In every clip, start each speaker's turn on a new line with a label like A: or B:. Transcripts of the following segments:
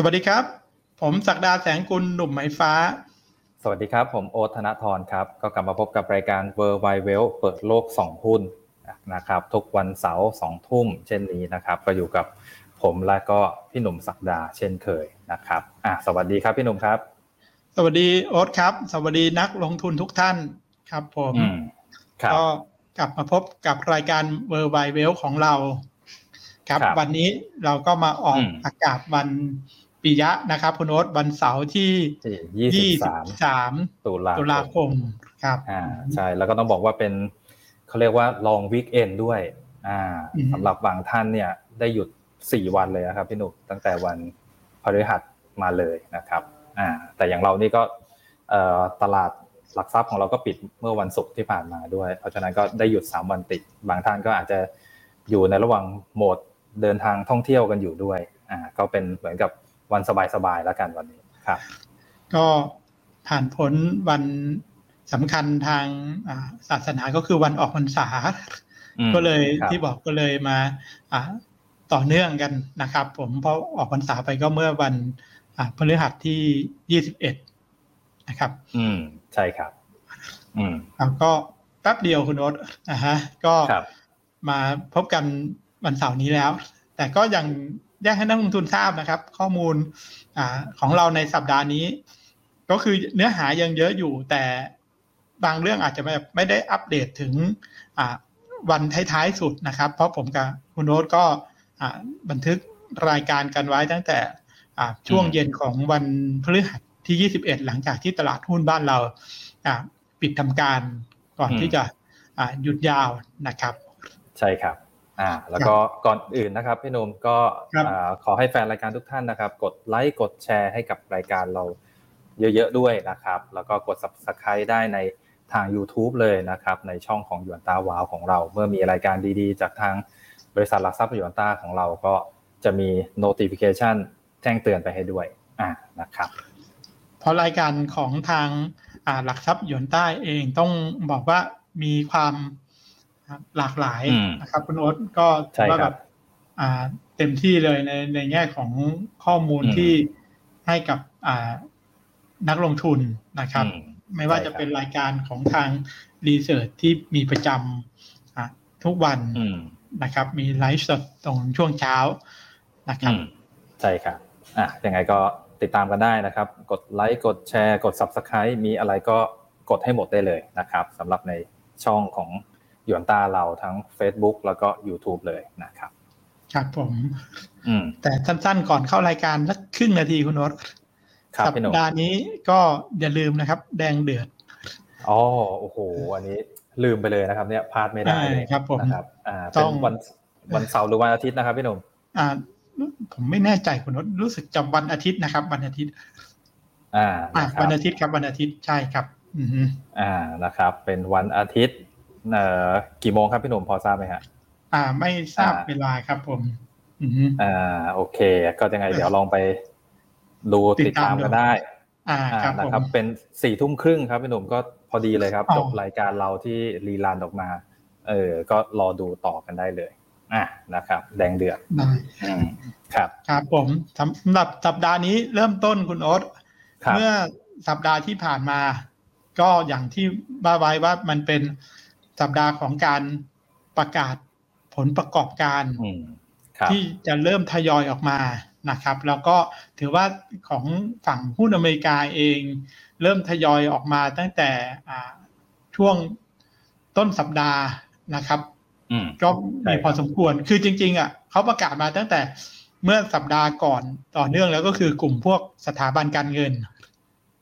A: สวัสดีครับ ผมศักดาแสงกุลหนุ่มไหมฟ้า
B: สวัสดีครับ ผมโอ๊ตธนทรครับ ก็กลับมาพบกับรายการ w o r l d w i d e w e l เปิดโลก2หุ้นนะครับ ทุกวันเสาร์สองทุ่มเช่นนี้นะครับ ก็อยู่กับผมและก็พี่หนุ่มศักดาเช่นเคยนะครับอะสวัสดีครับพี่หนุ่มครับ
A: สวัสดีโอ๊ตครับ สวัสดีนักลงทุนทุกท่านครับ ผม
B: อืมครับ
A: ก็กลับมาพบกับรายการ w o r l d w i d e w e l ของเราครับ
B: ครับ
A: วันนี้เราก็มาออก
B: อืม
A: อากาศวัน ปิยะนะครับ คุณโอ๊ตวันเสาร์ที่
B: ที่ยี่สิบสาม
A: 23
B: ตุลา
A: ตุลาคมครับ
B: อ่าใช่แล้วก็ต้องบอกว่าเป็นเขาเรียกว่า long weekend ด้วยอ่า
A: อืม
B: สำหรับบางท่านเนี่ยได้หยุด 4 วันเลยนะครับพี่หนุ่มตั้งแต่วันพฤหัสมาเลยนะครับอ่าแต่อย่างเรานี่ก็เอ่อตลาดหลักทรัพย์ของเราก็ปิดเมื่อวันศุกร์ที่ผ่านมาด้วย เพราะฉะนั้นก็ได้หยุด 3 วันติด บางท่านก็อาจจะอยู่ในระหว่างโหมดเดินทางท่องเที่ยวกันอยู่ด้วยอ่าก็เป็นเหมือนกับ วันสบายๆแล้วกันวันนี้ครับ
A: ก็ผ่านพ้นวันสำคัญทางอ่าศาสนาก็คือวันออกพรรษา
B: อืม
A: ก็เลย
B: ครับ
A: ที่บอกก็เลยมาอ่าต่อเนื่องกันนะครับ ผมเพราะออกพรรษาไปก็เมื่อวันอ่าพฤหัสที่ยี่สิบเอ็ดนะครับ
B: อืมใช่ครับ อืม
A: แล้วก็แป๊บเดียวคุณโอ๊ตนะฮะ ก็
B: ครับ
A: มาพบกันวันเสาร์นี้แล้ว แต่ก็ยัง แจ้งให้นักลงทุนทราบนะครับ ข้อมูลอของเราในสัปดาห์นี้ ก็คือเนื้อหายังเยอะอยู่ แต่บางเรื่องอาจจะไม่ไมได้อัปเดตถึงวันท้ายๆสุดนะครับ เพราะผมกับคุณโน้ตก็บันทึกรายการกันไว้ตั้งแต่ช่วงเย็นของวันพฤหัสที่ 21 หลังจากที่ตลาดหุ้นบ้านเราปิดทำการก่อนที่จะหยุดยาวนะครับ
B: ใช่ครับ อ่าแล้วก็ก่อนอื่นนะครับพี่หนุ่มก็
A: ครับ
B: อ่าขอให้แฟนรายการทุกท่านนะครับ กดไลค์กดแชร์ให้กับรายการเราเยอะๆด้วยนะครับ แล้วก็กด subscribe ได้ในทาง YouTube เลยนะครับ ในช่องของหยวนตาวาวของเรา เมื่อมีรายการดีๆ จากทางบริษัทหลักทรัพย์หยวนตาของเราก็จะมี notification แจ้งเตือนไปให้ด้วยอ่านะครับ
A: เพราะรายการของทางอ่าหลักทรัพย์หยวนใต้เองต้องบอกว่ามีความ หลากหลาย
B: อืม
A: นะครับ คุณโอ๊ตก็
B: ใช่
A: ถือว่า
B: ค
A: แบ
B: รับบ
A: อ่าเต็มที่เลยในในแง่ของข้อมูล
B: อืม
A: ที่ให้กับอ่านักลงทุนนะครับ
B: อืม
A: ไม่ว่า
B: ใช่
A: จะ
B: ครับ
A: เป็นรายการของทางresearch ที่มีประจำอะทุกวัน
B: อืม
A: นะครับ มีไลฟ์สดตรงช่วงเช้านะครับ
B: อืมใช่ครับอะยังไงก็ติดตามกันได้นะครับ กดไลค์กดแชร์ กด Subscribe มีอะไรก็กดให้หมดได้เลยนะครับสำหรับในช่องของ หยวนต้าเราทั้ง Facebook แล้วก็ YouTube เลยนะครับ
A: ครับผม
B: อืม
A: แต่สั้นๆก่อนเข้ารายการสักครึ่งนาทีคุณโอ๊ต
B: ครับ
A: สั
B: พี่หนุ่ม
A: ดาห์นี้ก็อย่าลืมนะครับ แดงเดือด
B: อ๋อโอ้โหอันนี้ลืมไปเลยนะครับ เนี่ยพลาดไม่ได้เลย
A: ใช่ครับผม
B: นะครับอ่า
A: ต้
B: เป็
A: อนง
B: วันวันเสาร์หรือวันอาทิตย์นะครับพี่หนุ่ม
A: อ่า ผมไม่แน่ใจคุณโอ๊ตรู้สึกจะวันอาทิตย์นะครับ วันอาทิตย์
B: อ่า
A: อ่า
B: นะครับ
A: วันอาทิตย์ครับวันอาทิตย์ใช่ครับอือฮึ
B: อ่านะครับ เป็นวันอาทิตย์เอ่อ กี่โมงครับพี่หนุ่มพอทราบไหมฮะ
A: อ่า ไม่ทราบ
B: อ่า
A: เวลาครับผมอือฮึ
B: อ่า โอเค ก็ยังไงเดี๋ยวลองไปดู
A: ติ
B: ติ
A: ด
B: ด
A: ตา
B: ตามม
A: ดู
B: กันได้
A: อ่า
B: อ่า
A: ครับ
B: นะ
A: ผม
B: ครับ เป็นสี่ทุ่มครึ่งครับพี่หนุ่มก็พอดีเลยครับ
A: อ๋อ
B: จบรายการเราที่รีลันออกมา เออ ก็รอดูต่อกันได้เลยอะนะครับ แดงเดือด
A: ได้
B: อืมครับ
A: ครับผมสำหรับสัปดาห์นี้เริ่มต้นคุณโอ๊ต
B: ครับ
A: เมื่อสัปดาห์ที่ผ่านมา ก็อย่างที่บ้าไว้ว่ามันเป็น สัปดาห์ของการประกาศผลประกอบการ
B: อืมครับ
A: ที่จะเริ่มทยอยออกมานะครับ แล้วก็ถือว่าของฝั่งหุ้นอเมริกาเอง เริ่มทยอยออกมาตั้งแต่อ่าช่วงต้นสัปดาห์นะครับ
B: อืม
A: ก็
B: ใช่
A: มี
B: ครับ
A: พอสมควรคือจริง ๆ อะเขาประกาศมาตั้งแต่เมื่อสัปดาห์ก่อนต่อเนื่องแล้วก็คือกลุ่มพวกสถาบันการเงิน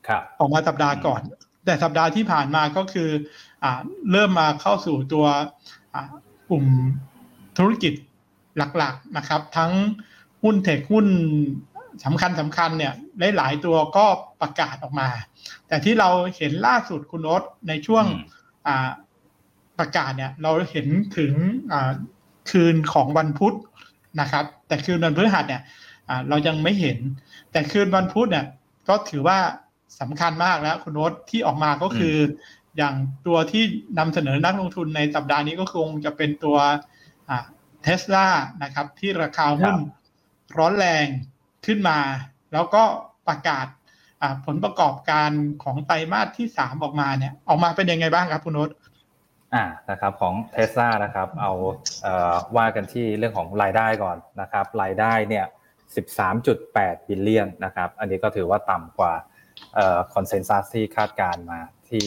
B: ครับ
A: ออกมาสัปดาห์ก่อน แต่สัปดาห์ที่ผ่านมาก็คืออ่า เริ่มมาเข้าสู่ตัวอ่ากลุ่มธุรกิจหลักๆนะครับ ทั้งหุ้นเทคหุ้นสำคัญสำคัญเนี่ยหลายๆตัวก็ประกาศออกมา แต่ที่เราเห็นล่าสุดคุณโนตในช่วง
B: อืม
A: อ่าประกาศเนี่ยเราเห็นถึงอ่าคืนของวันพุธนะครับ แต่คืนวันพฤหัสเนี่ยอ่าเรายังไม่เห็น แต่คืนวันพุธเนี่ยก็ถือว่าสำคัญมากแล้วคุณโน้ตที่ออกมาก็คือ ออย่างตัวที่นำเสนอนักลงทุนในสัปดาห์นี้ก็คงจะเป็นตัวเทสลานะครับ ที่ราคาหุ้นร้อนแรงขึ้นมา แล้วก็ประกาศผลประกอบการของไตรมาสที่สามออกมาเนี่ย ออกมาเป็นยังไงบ้างครับคุณโนต
B: อ่านะครับของเทสลานะครับ เอาเอ่อว่ากันที่เรื่องของรายได้ก่อนนะครับ รายได้เนี่ย13.8 billion นะครับ อันนี้ก็ถือว่าต่ำกว่าเอ่อ consensus ที่คาดการณ์มา ที่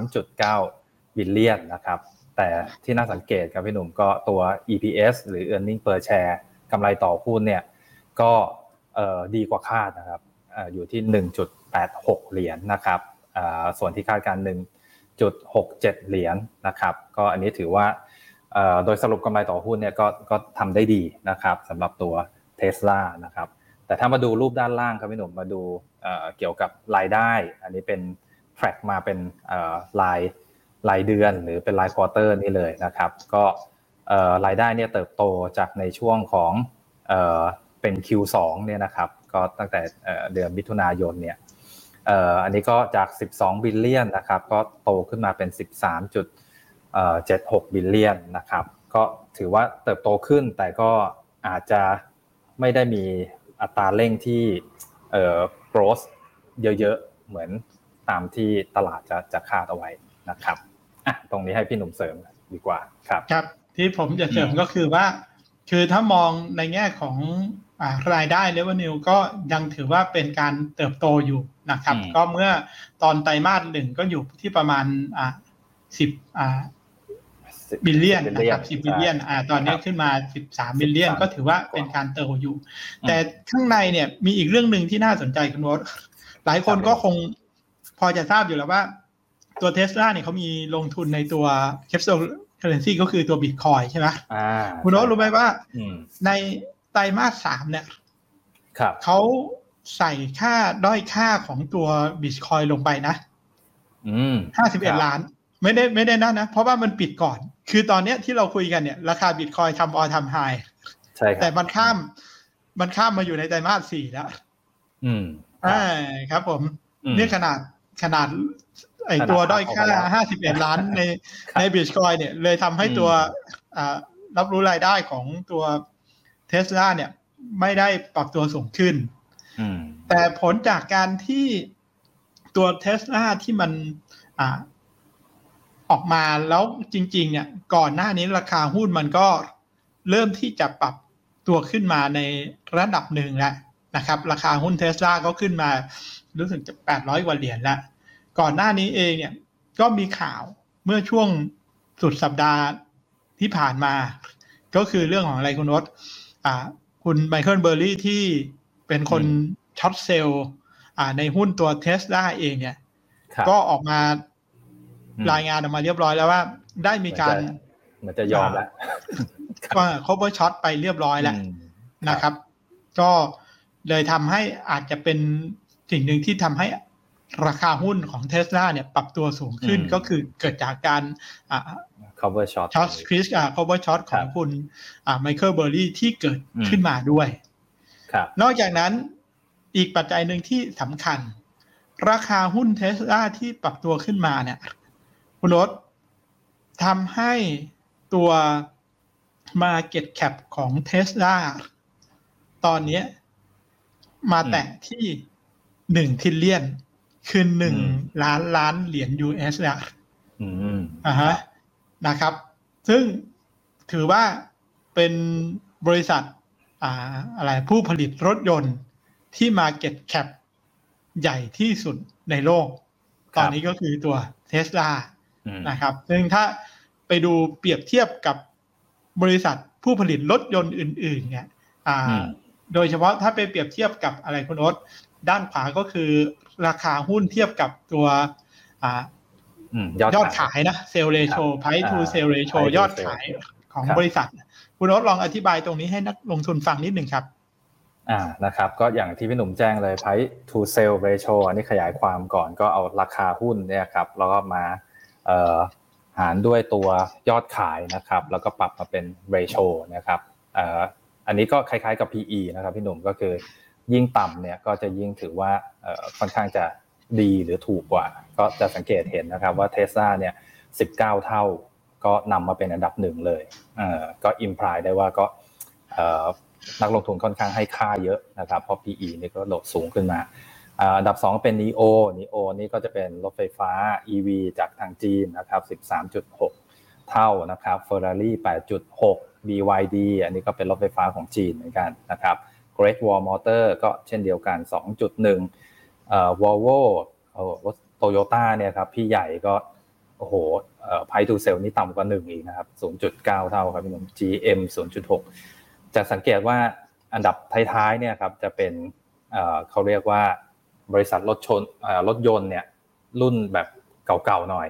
B: 13.9 billion นะครับ แต่ที่น่าสังเกตครับพี่หนุ่มก็ตัว EPS หรือ Earning per share กำไรต่อหุ้นเนี่ยก็ดีกว่าคาดนะครับอยู่ที่ 1.86 เหรียญนะครับส่วนที่คาดการณ์ 1.67 เหรียญนะครับ ก็อันนี้ถือว่าโดยสรุปกำไรต่อหุ้นเนี่ยก็ก็ทำได้ดีนะครับสำหรับตัวเทสลานะครับแต่ถ้ามาดูรูปด้านล่างครับพี่หนุ่มมาดูเกี่ยวกับรายได้ อันนี้เป็น track มาเป็นรายรายเดือนหรือเป็นรายควอเตอร์นี่เลยนะครับ ก็รายได้เนี่ยเติบโตจากในช่วงของเป็น Q2 เนี่ยนะครับ ก็ตั้งแต่เดือนมิถุนายนเนี่ยอันนี้ก็จาก 12 billion นะครับ ก็โตขึ้นมาเป็น 13.76 billion นะครับ ก็ถือว่าเติบโตขึ้นแต่ก็อาจจะไม่ได้มีอัตราเร่งที่ growth เยอะๆ เหมือน ตามที่ตลาดจะจะคาดเอาไว้นะครับอะตรงนี้ให้พี่หนุ่มเสริมดีกว่าครับ
A: ครับ ที่ผมจะเสริมก็คือว่า คือถ้ามองในแง่ของรายได้ revenue ก็ยังถือว่าเป็นการเติบโตอยู่นะครับ ก็เมื่อตอนไตรมาสหนึ่งก็อยู่ที่ประมาณอ่าสิบอ่า billion นะครับสิบ billion อ่าตอนนี้ขึ้นมาสิบสาม billion ก็ถือว่าเป็นการเติบโตอยู่ แต่ข้างในเนี่ยมีอีกเรื่องหนึ่งที่น่าสนใจคุณโอ๊ตหลายคนก็คง พอจะทราบอยู่แล้วว่า ตัวเทสลาเนี่ยเขามีลงทุนในตัวแคปซูลเคอร์เรนซีก็คือตัวบิตคอยน์ใช่ไหมคุณโอ๊ตรู้ไหมว่าในไตรมาสสามเนี่ยเขาใส่ค่าด้อยค่าของตัวบิตคอยน์ลงไปนะห้าสิบเอ็ดล้าน ไม่ได้ไม่ได้นั่นนะ เพราะว่ามันปิดก่อน คือตอนเนี้ยที่เราคุยกันเนี่ย ราคาบิตคอยน์ทำ all time high
B: ใช่
A: แต่มันข้าม มันข้ามมาอยู่ในไตรมาสสี่แล้ว
B: อืม
A: อ่าครับผมนี่ขนาด ขนาดไอตัวด้อยค่าห้าสิบเอ็ดล้านในในบิตคอยเนี่ย เลยทำให้ตัวอ่ารับรู้รายได้ของตัวเทสลาเนี่ย ไม่ได้ปรับตัวสูงขึ้น แต่ผลจากการที่ตัวเทสลาที่มันอ่าออกมาแล้วจริง ๆ เนี่ย ก่อนหน้านี้ราคาหุ้นมันก็เริ่มที่จะปรับตัวขึ้นมาในระดับหนึ่งแล้วนะครับ ราคาหุ้นเทสลาก็ขึ้นมา รู้สึกจะแปดร้อยกว่าเหรียญแล้วก่อนหน้านี้เองเนี่ยก็มีข่าวเมื่อช่วงสุดสัปดาห์ที่ผ่านมา ก็คือเรื่องของอะไรคุณโอ๊ตคุณไมเคิลเบอร์รี่ที่เป็นคน short sell ในหุ้นตัวเทสลาเองเนี่ย ก็ออกมารายงานออกมาเรียบร้อยแล้วว่า ได้มีการ
B: มันจะยอมแล้ว
A: ก็ cover short ไปเรียบร้อยแล้วนะครับ ก็เลยทำให้อาจจะเป็น สิ่งหนึ่งที่ทำให้ราคาหุ้นของเทสลาเนี่ยปรับตัวสูงขึ้นก็คือเกิดจากการ
B: cover short
A: short squeeze อ่า cover short ของคุณอ่าไมเคิลเบอร์รี่ที่เกิดขึ้นมาด้วยนอกจากนั้นอีกปัจจัยหนึ่งที่สำคัญ ราคาหุ้นเทสลาที่ปรับตัวขึ้นมาเนี่ยคุณรสทำให้ตัว Market Cap ของเทสลาตอนนี้มาแตะที่ หนึ่งทิลเลียน คือหนึ่งล้านล้านเหรียญ US แล้วอ่าฮะนะครับ ซึ่งถือว่าเป็นบริษัทอ่าอะไรผู้ผลิตรถยนต์ที่ Market Cap ใหญ่ที่สุดในโลก ตอนนี้ก็คือตัวเทสลานะครับ ซึ่งถ้าไปดูเปรียบเทียบกับบริษัทผู้ผลิตรถยนต์อื่น ๆ เนี่ยโดยเฉพาะถ้าไปเปรียบเทียบกับอะไรคุณโอ๊ต ด้านขวาก็คือราคาหุ้นเทียบกับตัวยอดขายนะเซลเรโชไพทูเซลเรโชยอดขายของบริษัท คุณโอ๊ตลองอธิบายตรงนี้ให้นักลงทุนฟังนิดหนึ่งครับ
B: อ่านะครับก็อย่างที่พี่หนุ่มแจ้งเลย price to sale ratio อันนี้ขยายความก่อนก็เอาราคาหุ้นเนี่ยครับแล้วก็มาเอ่อหารด้วยตัวยอดขายนะครับ แล้วก็ปรับมาเป็น ratio นะครับเอ่ออันนี้ก็คล้ายๆกับ PE นะครับพี่หนุ่มก็คือ ยิ่งต่ำเนี่ยก็จะยิ่งถือว่าค่อนข้างจะดีหรือถูกกว่า ก็จะสังเกตเห็นนะครับว่าเทสลาเนี่ย19เท่า ก็นำมาเป็นอันดับหนึ่งเลยก็อิมพลายได้ว่าก็นักลงทุนค่อนข้างให้ค่าเยอะนะครับ เพราะ PE นี่ก็โหลดสูงขึ้นมาอันดับ 2 เป็น NEO NEO นี่ก็จะเป็นรถไฟฟ้า EV จากทางจีนนะครับ 13.6 เท่านะครับ Ferrari 8.6 BYD อันนี้ก็เป็นรถไฟฟ้าของจีนเหมือนกันนะครับ Great Wall Motor ก็เช่นเดียวกัน 2.1เอ่อ Volvo เอ่อรถโตโยต้าเนี่ยครับพี่ใหญ่ก็โอ้โหเอ่อ price to sell นี่ต่ำกว่า 1 อีกนะครับ 0.9 เท่าครับพี่หนุ่ม GM 0.6 จะสังเกตว่าอันดับท้ายๆเนี่ยครับจะเป็นเอ่อเขาเรียกว่าบริษัทรถชนเอ่อรถยนต์เนี่ยรุ่นแบบเก่าๆหน่อย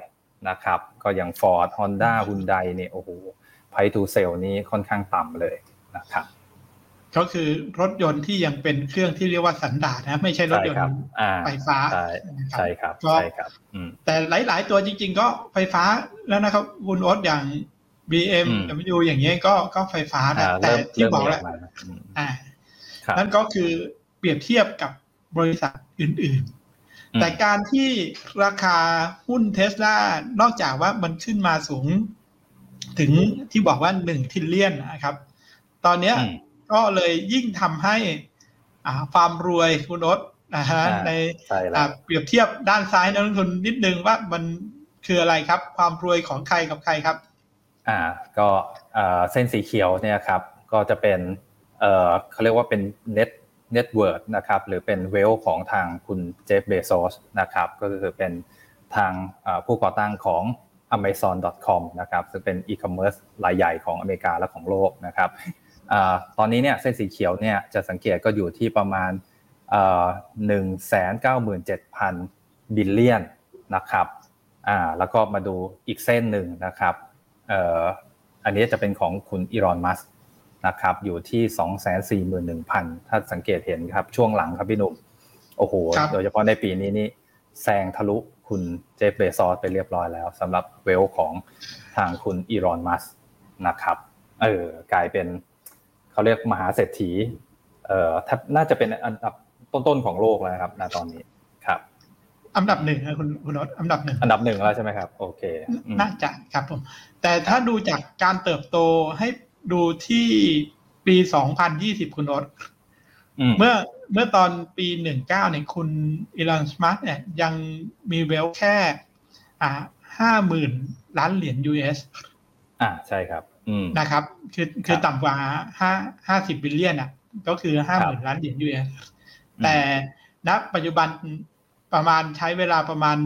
B: นะครับ ก็อย่าง Ford Honda Hyundai เนี่ยโอ้โห price to sell นี่ค่อนข้างต่ำเลยนะครับ
A: ก็คือรถยนต์ที่ยังเป็นเครื่องที่เรียกว่าสันดาปนะ ไม่ใช่รถยน
B: ใช่ครับ
A: ต์
B: อ่า
A: ไฟฟ้า
B: ใช่
A: นะครับ
B: ใช่ครับ
A: ก็
B: ใช่ครับอืม
A: แต่หลาย ๆ ตัวจริง ๆ ก็ไฟฟ้าแล้วนะครับคุณโอ๊ตอย่าง BM
B: อืม
A: W อย่างเงี้ยก็ก็ไฟฟ้านะ
B: อ่า
A: แต่
B: เริ่ม
A: ที่
B: เริ่ม
A: บอก
B: มีอ
A: แล้
B: อ
A: ว
B: กมานะอืม
A: อ่า
B: ครับ
A: นั่นก็คือเปรียบเทียบกับบริษัทอื่น ๆ แต่การที่ราคาหุ้นเทสลานอกจากว่ามันขึ้นมาสูง ถึงที่บอกว่าหนึ่งทิลเลียนนะครับ ตอนเนี้ย
B: อืม
A: ก็เลยยิ่งทำให้อ่าความรวยคุณโอ๊ตนะฮะ
B: อ่า
A: ใน
B: ใช่แล้ว
A: อ่าเปรียบเทียบด้านซ้ายนักลงทุนนิดนึงว่ามันคืออะไรครับ ความรวยของใครกับใครครับ
B: อ่า ก็เอ่อเส้นสีเขียวเนี่ยครับ ก็จะเป็นเอ่อเขาเรียกว่าเป็น net net worth นะครับ หรือเป็นเวลของทางคุณเจฟเบโซสนะครับ ก็คือเป็นทางเอ่อผู้ก่อตั้งของ amazon.com นะครับ ซึ่งเป็นอีคอมเมิร์ซรายใหญ่ของอเมริกาและของโลกนะครับอ่า ตอนนี้เนี่ยเส้นสีเขียวเนี่ยจะสังเกตก็อยู่ที่ประมาณหนึ่งแสนเก้าหมื่นเจ็ดพัน billion นะครับอ่าแล้วก็มาดูอีกเส้นหนึ่งนะครับเอ่ออันนี้จะเป็นของคุณอีลอนมัสก์นะครับอยู่ที่241,000ถ้าสังเกตเห็นครับช่วงหลังครับพี่หนุ่มโอ้โห
A: ครับ
B: โดยเฉพาะในปีนี้นี่แซงทะลุคุณเจฟเบซอสไปเรียบร้อยแล้วสำหรับเวลของทางคุณอีรอนมัสนะครับเออกลายเป็น เขาเรียกมหาเศรษฐีเอ่อแทบน่าจะเป็นอันดับต้นๆของโลกแล้วนะครับณตอนนี้ครับ
A: อันดับหนึ่งนะคุณคุณโอ๊ตอันดับหนึ่ง
B: อันดับหนึ่งแล้วใช่ไหมครับ โอเคอืม
A: น่าจะครับผม แต่ถ้าดูจากการเติบโตให้ดูที่ปี2020คุณโอ๊ต
B: อืม
A: เมื่อเมื่อตอนปี19เนี่ยคุณอีลอนมัสก์เนี่ยยังมี wealth แค่ อ่าห้าหมื่นล้านเหรียญ US
B: อ่าใช่ครับอืม
A: นะครับ คือคือต่ำกว่าห้าห้าสิบ billion อะ ก็คือห้า
B: ครับห
A: มื่นล้านเหรียญ US
B: อืม
A: แต่ณปัจจุบันประมาณใช้เวลาประมาณ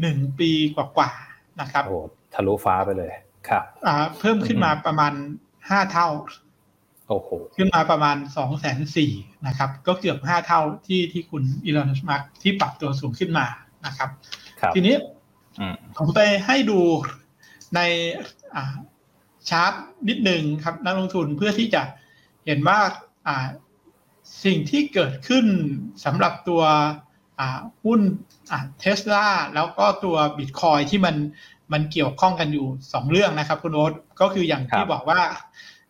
A: หนึ่งปีกว่าๆนะครับ
B: โอ้โหทะลุฟ้าไปเลยครับ
A: อ่าเพิ่มขึ้นมาประมาณห้าเท่า
B: โอ้โห
A: ขึ้นมาประมาณสองแสนสี่นะครับ ก็เกือบห้าเท่าที่ที่คุณอีลอนมัสก์ที่ปรับตัวสูงขึ้นมานะครับ
B: ครับ
A: ทีนี้
B: อืม
A: ผมไปให้ดูในอ่า ชาร์ตนิดหนึ่งครับนักลงทุนเพื่อที่จะเห็นว่าอ่าสิ่งที่เกิดขึ้นสำหรับตัวอ่าหุ้นเทสลาแล้วก็ตัวบิตคอยที่มันมันเกี่ยวข้องกันอยู่สองเรื่องนะครับคุณโอ๊ตก็คืออย่างที่
B: ครับ
A: บอกว่า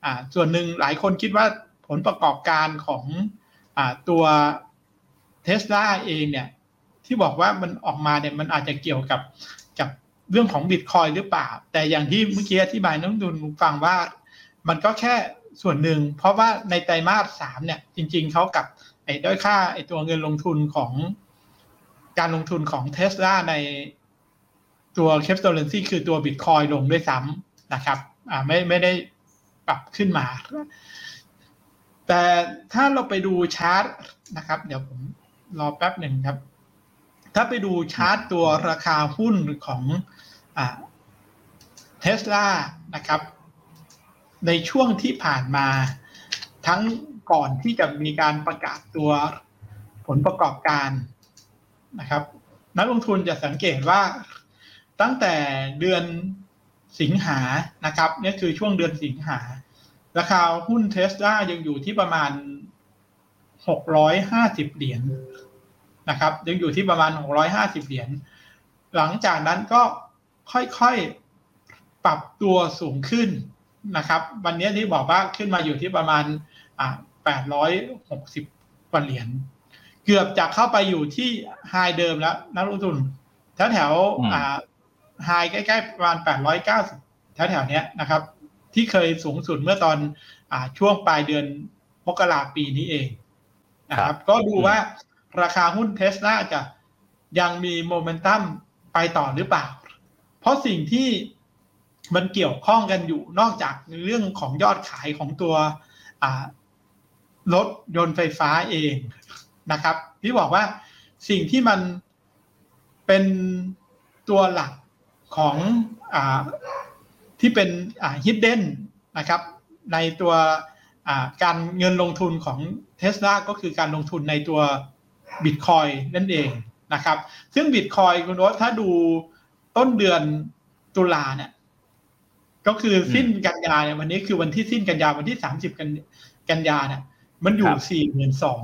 A: อ่าส่วนหนึ่งหลายคนคิดว่าผลประกอบการของอ่าตัวเทสลาเองเนี่ยที่บอกว่ามันออกมาเนี่ยมันอาจจะเกี่ยวกับกับ เรื่องของบิตคอยหรือเปล่า แต่อย่างที่เมื่อกี้อธิบายน้องดุลฟังว่า มันก็แค่ส่วนหนึ่ง เพราะว่าในไตรมาสสามเนี่ย จริง ๆเขากับไอ้ด้อยค่าไอ้ตัวเงินลงทุนของการลงทุนของเทสลาในตัวเคปโตเลนซีคือตัวบิตคอยน์ลงด้วยซ้ำนะครับ อ่าไม่ไม่ได้ปรับขึ้นมา แต่ถ้าเราไปดูชาร์ตนะครับ เดี๋ยวผมรอแป๊บหนึ่งครับ ถ้าไปดูชาร์ตตัวราคาหุ้นของ เทสลานะครับ ในช่วงที่ผ่านมาทั้งก่อนที่จะมีการประกาศตัวผลประกอบการนะครับ นักลงทุนจะสังเกตว่าตั้งแต่เดือนสิงหานะครับนี่คือช่วงเดือนสิงหา ราคาหุ้นเทสลายังอยู่ที่ประมาณ 650 เหรียญนะครับ ยังอยู่ที่ประมาณ 650 เหรียญหลังจากนั้นก็ ค่อยๆ ปรับตัวสูงขึ้นนะครับ วันนี้ที่บอกว่าขึ้นมาอยู่ที่ประมาณอ่า860กว่าเหรียญเกือบจะเข้าไปอยู่ที่ไฮเดิมแล้วนักลงทุนแถวแถวๆ
B: อืม
A: อ่าไฮใกล้ๆประมาณ890แถวแถวๆเนี้ยนะครับ ที่เคยสูงสุดเมื่อตอนอาช่วงปลายเดือนมกราปีนี้เองนะครับ ก็ดูว่าราคาหุ้นเทสลาจะยังมีโมเมนตัมไปต่อหรือเปล่า เพราะสิ่งที่มันเกี่ยวข้องกันอยู่นอกจากเรื่องของยอดขายของตัวรถยนต์ไฟฟ้าเองนะครับที่บอกว่าสิ่งที่มันเป็นตัวหลักของอที่เป็นฮิดเด้นนะครับ ในตัวการเงินลงทุนของเทสลาก็คือการลงทุนในตัวบิตคอยนั่นเองนะครับ ซึ่งบิตคอยคุณโรสถ้าดู ต้นเดือนตุลาเนี่ย ก็คือสิ้นกันยาเนี่ยวันนี้คือวันที่สิ้นกันยาวันที่สามสิบกันกันยาเนี่ยมันอยู่สี่หมื่นสอง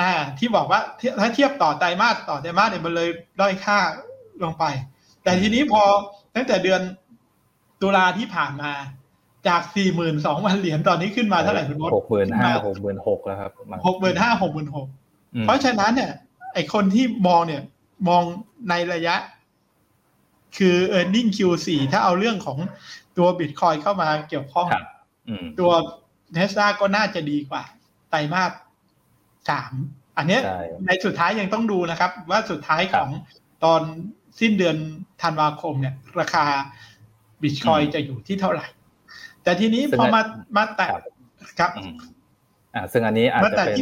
A: อ่า ที่บอกว่าถ้าเทียบต่อไตรมาสต่อไตรมาสเนี่ยมันเลยด้อยค่าลงไป แต่ทีนี้พอตั้งแต่เดือนตุลาที่ผ่านมา จากสี่หมื่นสองพันเหรียญตอนนี้ขึ้นมาเท่าไหร่คุณมด
B: หกหมื่นห้าหกหมื่นหกแล้วครับ
A: หกหมื่นห้าหกหมื่นหกเพราะฉะนั้นเนี่ย ไอคนที่มองเนี่ย มองในระยะ คือ e a r n i n g Q4 ถ้าเอาเรื่องของตัวบิตคอยเข้ามาเกี่ยวข้องตัวเทสลาก็น่าจะดีกว่า ไตรมาสสามอันนี้ในสุดท้ายยังต้องดูนะครับ ว่าสุดท้ายของตอนสิ้นเดือนธันวาคมเนี่ย ราคาบิตคอยจะอยู่ที่เท่าไหร่ แต่ทีนี้พอมามาแตะครับ
B: อ่าซึ่งอันนี้อาจจะเป็น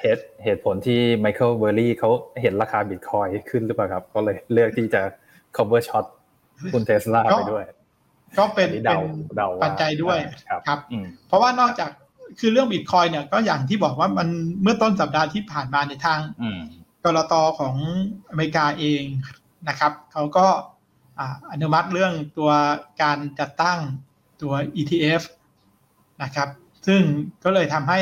B: เหตุเหตุผลที่ไมเคิลเบอร์รี่เขาเห็นราคาบิตคอยขึ้นหรือเปล่าครับ ก็เลยเลือกที่จะ cover short คุณเทสลาไปด้วย
A: ก็เป็นเป็นปัจจัยด้วยครับ เพราะว่านอกจากคือเรื่องบิตคอยเนี่ยก็อย่างที่บอกว่ามันเมื่อต้นสัปดาห์ที่ผ่านมาในทางกรตของอเมริกาเองนะครับเขาก็อนุมัติเรื่องตัวการจัดตั้งตัว ETF นะครับ ซึ่งก็เลยทำให้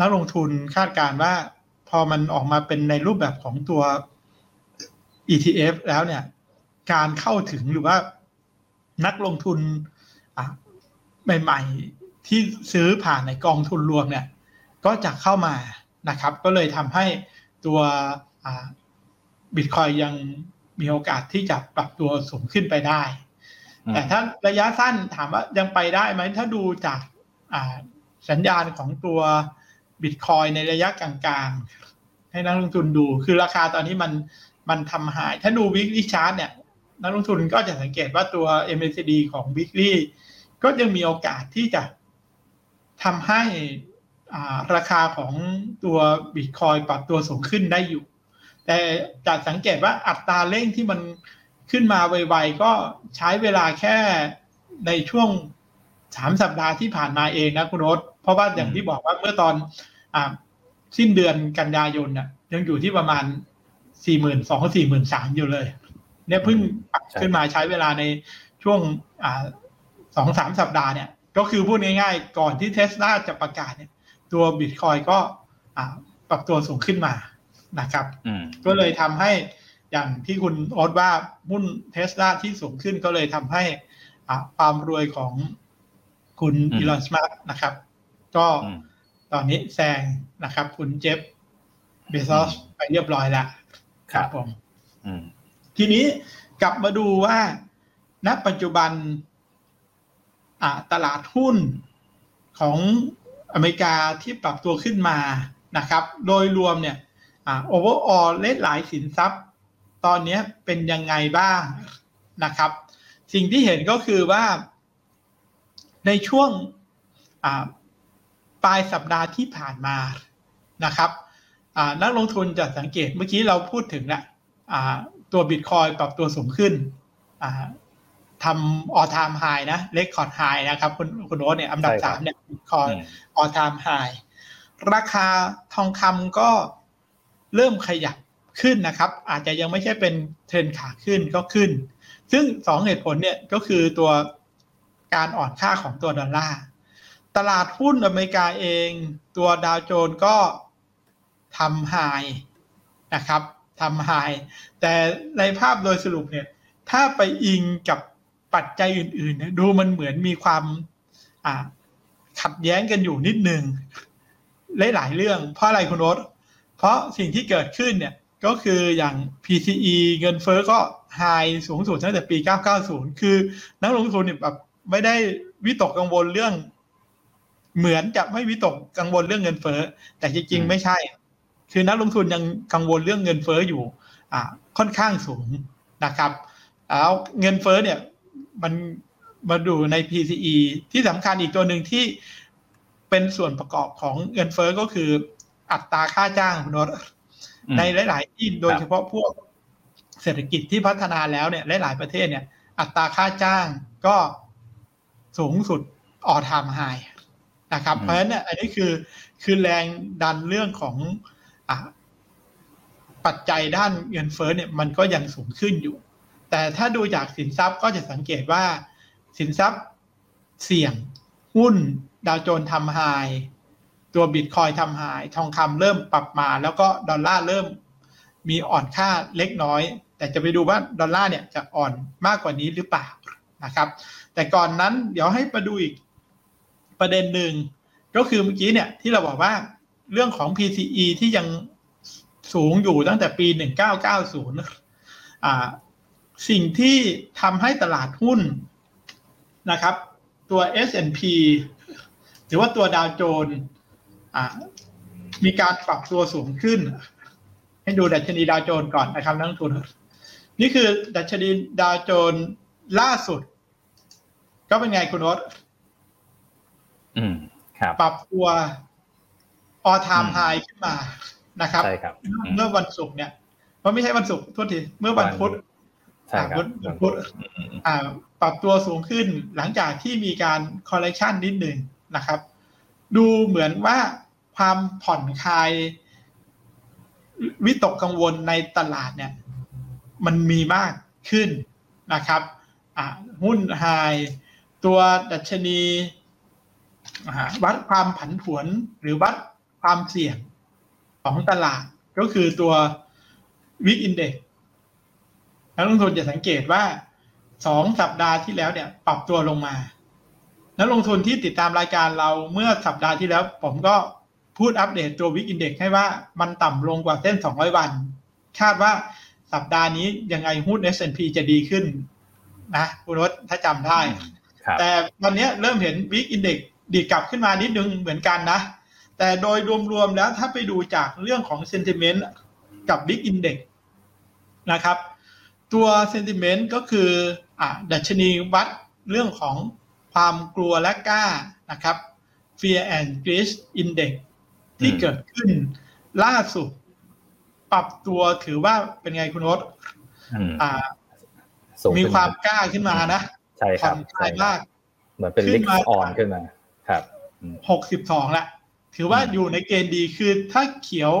A: นักลงทุนคาดการว่า พอมันออกมาเป็นในรูปแบบของตัว ETF แล้วเนี่ย การเข้าถึงหรือว่านักลงทุนใหม่ๆ ที่ซื้อผ่านในกองทุนรวมเนี่ย ก็จะเข้ามานะครับ ก็เลยทำให้ตัวบิตคอยยังมีโอกาสที่จะปรับตัวสูงขึ้นไปได้ แต่ถ้าระยะสั้นถามว่ายังไปได้ไหม ถ้าดูจากสัญญาณของตัวบิตคอยในระยะกลางๆ ให้นักลงทุนดู คือราคาตอนนี้มัน มันทำหาย ถ้าดูวิกฤตชาร์ตเนี่ย นักลงทุนก็จะสังเกตว่าตัว MACD ของวิกฤตก็ยังมีโอกาสที่จะทำให้ราคาของตัวบิตคอยปรับตัวสูงขึ้นได้อยู่ แต่จากสังเกตว่าอัตราเร่งที่มันขึ้นมาไวๆก็ใช้เวลาแค่ในช่วงสามสัปดาห์ที่ผ่านมาเองนะคุณรสเพราะว่าอย่างที่บอกว่าเมื่อตอนอสิ้นเดือนกันยายนน่ะยังอยู่ที่ประมาณ สี่หมื่นสองสี่หมื่นสามอยู่เลย เนี่ยเพิ่งขึ้นมาใช้เวลาในช่วงสองสามสัปดาห์เนี่ย ก็คือพูดง่ายๆ ก่อนที่เทสลาจะประกาศเนี่ย ตัวบิตคอยก็ปรับตัวสูงขึ้นมานะครับ ก็เลยทำให้อย่างที่คุณออสว่าหุ้นเทสลาที่สูงขึ้นก็เลยทำให้ความรวยของคุณอีลอนสมาร์ทนะครับ ก็ตอนนี้แซงนะครับ คุณเจฟเบซอสไปเรียบร้อยแล้ว ครับผมทีนี้กลับมาดูว่า ณ ปัจจุบันตลาดหุ้นของอเมริกาที่ปรับตัวขึ้นมานะครับ โดยรวมเนี่ยโอเวอร์ออลเลทหลายสินทรัพย์ ตอนนี้เป็นยังไงบ้างนะครับ สิ่งที่เห็นก็คือว่า ในช่วงปลายสัปดาห์ที่ผ่านมานะครับ นักลงทุนจะสังเกตเมื่อกี้เราพูดถึงแหละตัวบิตคอยน์ปรับตัวสูงขึ้นทำ all time high นะ record high นะครับ คุณคุณโอ๊ตเนี่ยอันดับสามเนี่ยบิตคอยน์ all time high ราคาทองคำก็เริ่มขยับขึ้นนะครับ อาจจะยังไม่ใช่เป็นเทรนขาขึ้นก็ขึ้น ซึ่งสองเหตุผลเนี่ยก็คือตัวการอ่อนค่าของตัวดอลลาร์ตลาดหุ้นอเมริกาเอง ตัวดาวโจนส์ก็ ทำไฮนะครับทำไฮแต่ในภาพโดยสรุปเนี่ยถ้าไปอิงกับปัจจัยอื่นๆเนี่ยดูมันเหมือนมีความขัดแย้งกันอยู่นิดนึงหลายๆเรื่อง เพราะอะไรคุณรถเพราะสิ่งที่เกิดขึ้นเนี่ยก็คืออย่าง PCE เงินเฟอ้อก็ไฮสูงสุดตั้งแต่ปี 990 คือนักลงทุนเนี่ยแบบไม่ได้วิตกกังวลเรื่อง เหมือนจะไม่วิตกกังวลเรื่องเงินเฟ้อแต่จริง
B: อืม
A: ๆไม่ใช่ คือนักลงทุนยังกังวลเรื่องเงินเฟ้ออยู่อ่าค่อนข้างสูงนะครับแล้วเงินเฟ้อเนี่ยมันมาดูใน PCE ที่สำคัญอีกตัวหนึ่งที่เป็นส่วนประกอบของเงินเฟ้อก็คืออัตราค่าจ้างคุณโนต
B: อืม
A: ในหลาย ๆ ที่โดยเฉพาะพวกเศรษฐกิจที่พัฒนาแล้วเนี่ยหลาย ๆ ประเทศเนี่ย อัตราค่าจ้างก็สูงสุดออทามไฮนะครับ
B: อืม
A: เพราะฉะนั้นเนี่ยอันนี้คือคือแรงดันเรื่องของอะ ปัจจัยด้านเงินเฟ้อเนี่ยมันก็ยังสูงขึ้นอยู่ แต่ถ้าดูจากสินทรัพย์ก็จะสังเกตว่า สินทรัพย์เสี่ยง หุ้น ดาวโจนส์ทำไฮตัวบิตคอยทำไฮทองคำเริ่มปรับมา แล้วก็ดอลลาร์เริ่มมีอ่อนค่าเล็กน้อย แต่จะไปดูว่าดอลลาร์เนี่ยจะอ่อนมากกว่านี้หรือเปล่านะครับ แต่ก่อนนั้นเดี๋ยวให้มาดูอีกประเด็นหนึ่งก็คือเมื่อกี้เนี่ยที่เราบอกว่า เรื่องของ PCE ที่ยังสูงอยู่ตั้งแต่ปี 1990อ่าสิ่งที่ทำให้ตลาดหุ้นนะครับ ตัว S&P หรือว่าตัวดาวโจนส์อ่ามีการปรับตัวสูงขึ้น ให้ดูดัชนีดาวโจนส์ก่อนนะครับนักลงทุน นี่คือดัชนีดาวโจนส์ล่าสุด ก็เป็นไงคุณโนต
B: อืม ครับ
A: ปรับตัว ออทาม
B: อืม
A: ไฮขึ้นมานะครับ
B: ใช่ครับอืม
A: เมื่อวันศุกร์เนี่ยมันไม่ใช่วันศุกร์โทษทีเมื่อวันพุธ
B: ใช่ครับ
A: วันพุธ
B: อืมอืม
A: อ่าปรับตัวสูงขึ้นหลังจากที่มีการคอลเล t ชันนิดหนึ่งนะครับ ดูเหมือนว่าความผ่อนคลาย วิตกกังวลในตลาดเนี่ย มันมีมากขึ้นนะครับอ่าหุ้นไฮตัวดัชนีอ่าวัดความผันผวนหรือวัด ความเสี่ยงของตลาดก็คือตัววิกอินเด็กนักลงทุนจะสังเกตว่าสองสัปดาห์ที่แล้วเนี่ย ปรับตัวลงมา นักลงทุนที่ติดตามรายการเราเมื่อสัปดาห์ที่แล้ว ผมก็พูดอัปเดตตัววิกอินเด็กให้ว่ามันต่ำลงกว่าเส้น 200 วัน คาดว่าสัปดาห์นี้ยังไงหุ้น S&P จะดีขึ้น นะคุณรถถ้าจำได้
B: ครับ
A: แต่วันนี้เริ่มเห็น VIX Index ดีดกลับขึ้นมานิดนึงเหมือนกันนะ แต่โดยรวมๆแล้วถ้าไปดูจากเรื่องของ sentiment กับ VIX Index นะครับ ตัว sentiment ก็คืออ่าดัชนีวัดเรื่องของความกลัวและกล้านะครับ Fear and Greed Index ที่
B: อืม
A: เกิดขึ้นล่าสุด ปรับตัวถือว่าเป็นไงคุณโอ๊ต
B: อืม
A: อ่า
B: สูง
A: มี
B: ขึ้น
A: ความกล้าขึ้นมานะ
B: ใช่ค
A: ผ่
B: รั
A: อบนคลาย
B: ใช่ครับ
A: มาก
B: เหมือนเป็น
A: ขึ้
B: ลิ
A: น
B: ก
A: มา
B: ออนขึ้นมา ครับอืม
A: หกสิบสองละ ถือว่า
B: อืม
A: อยู่ในเกณฑ์ดีคือถ้าเขียว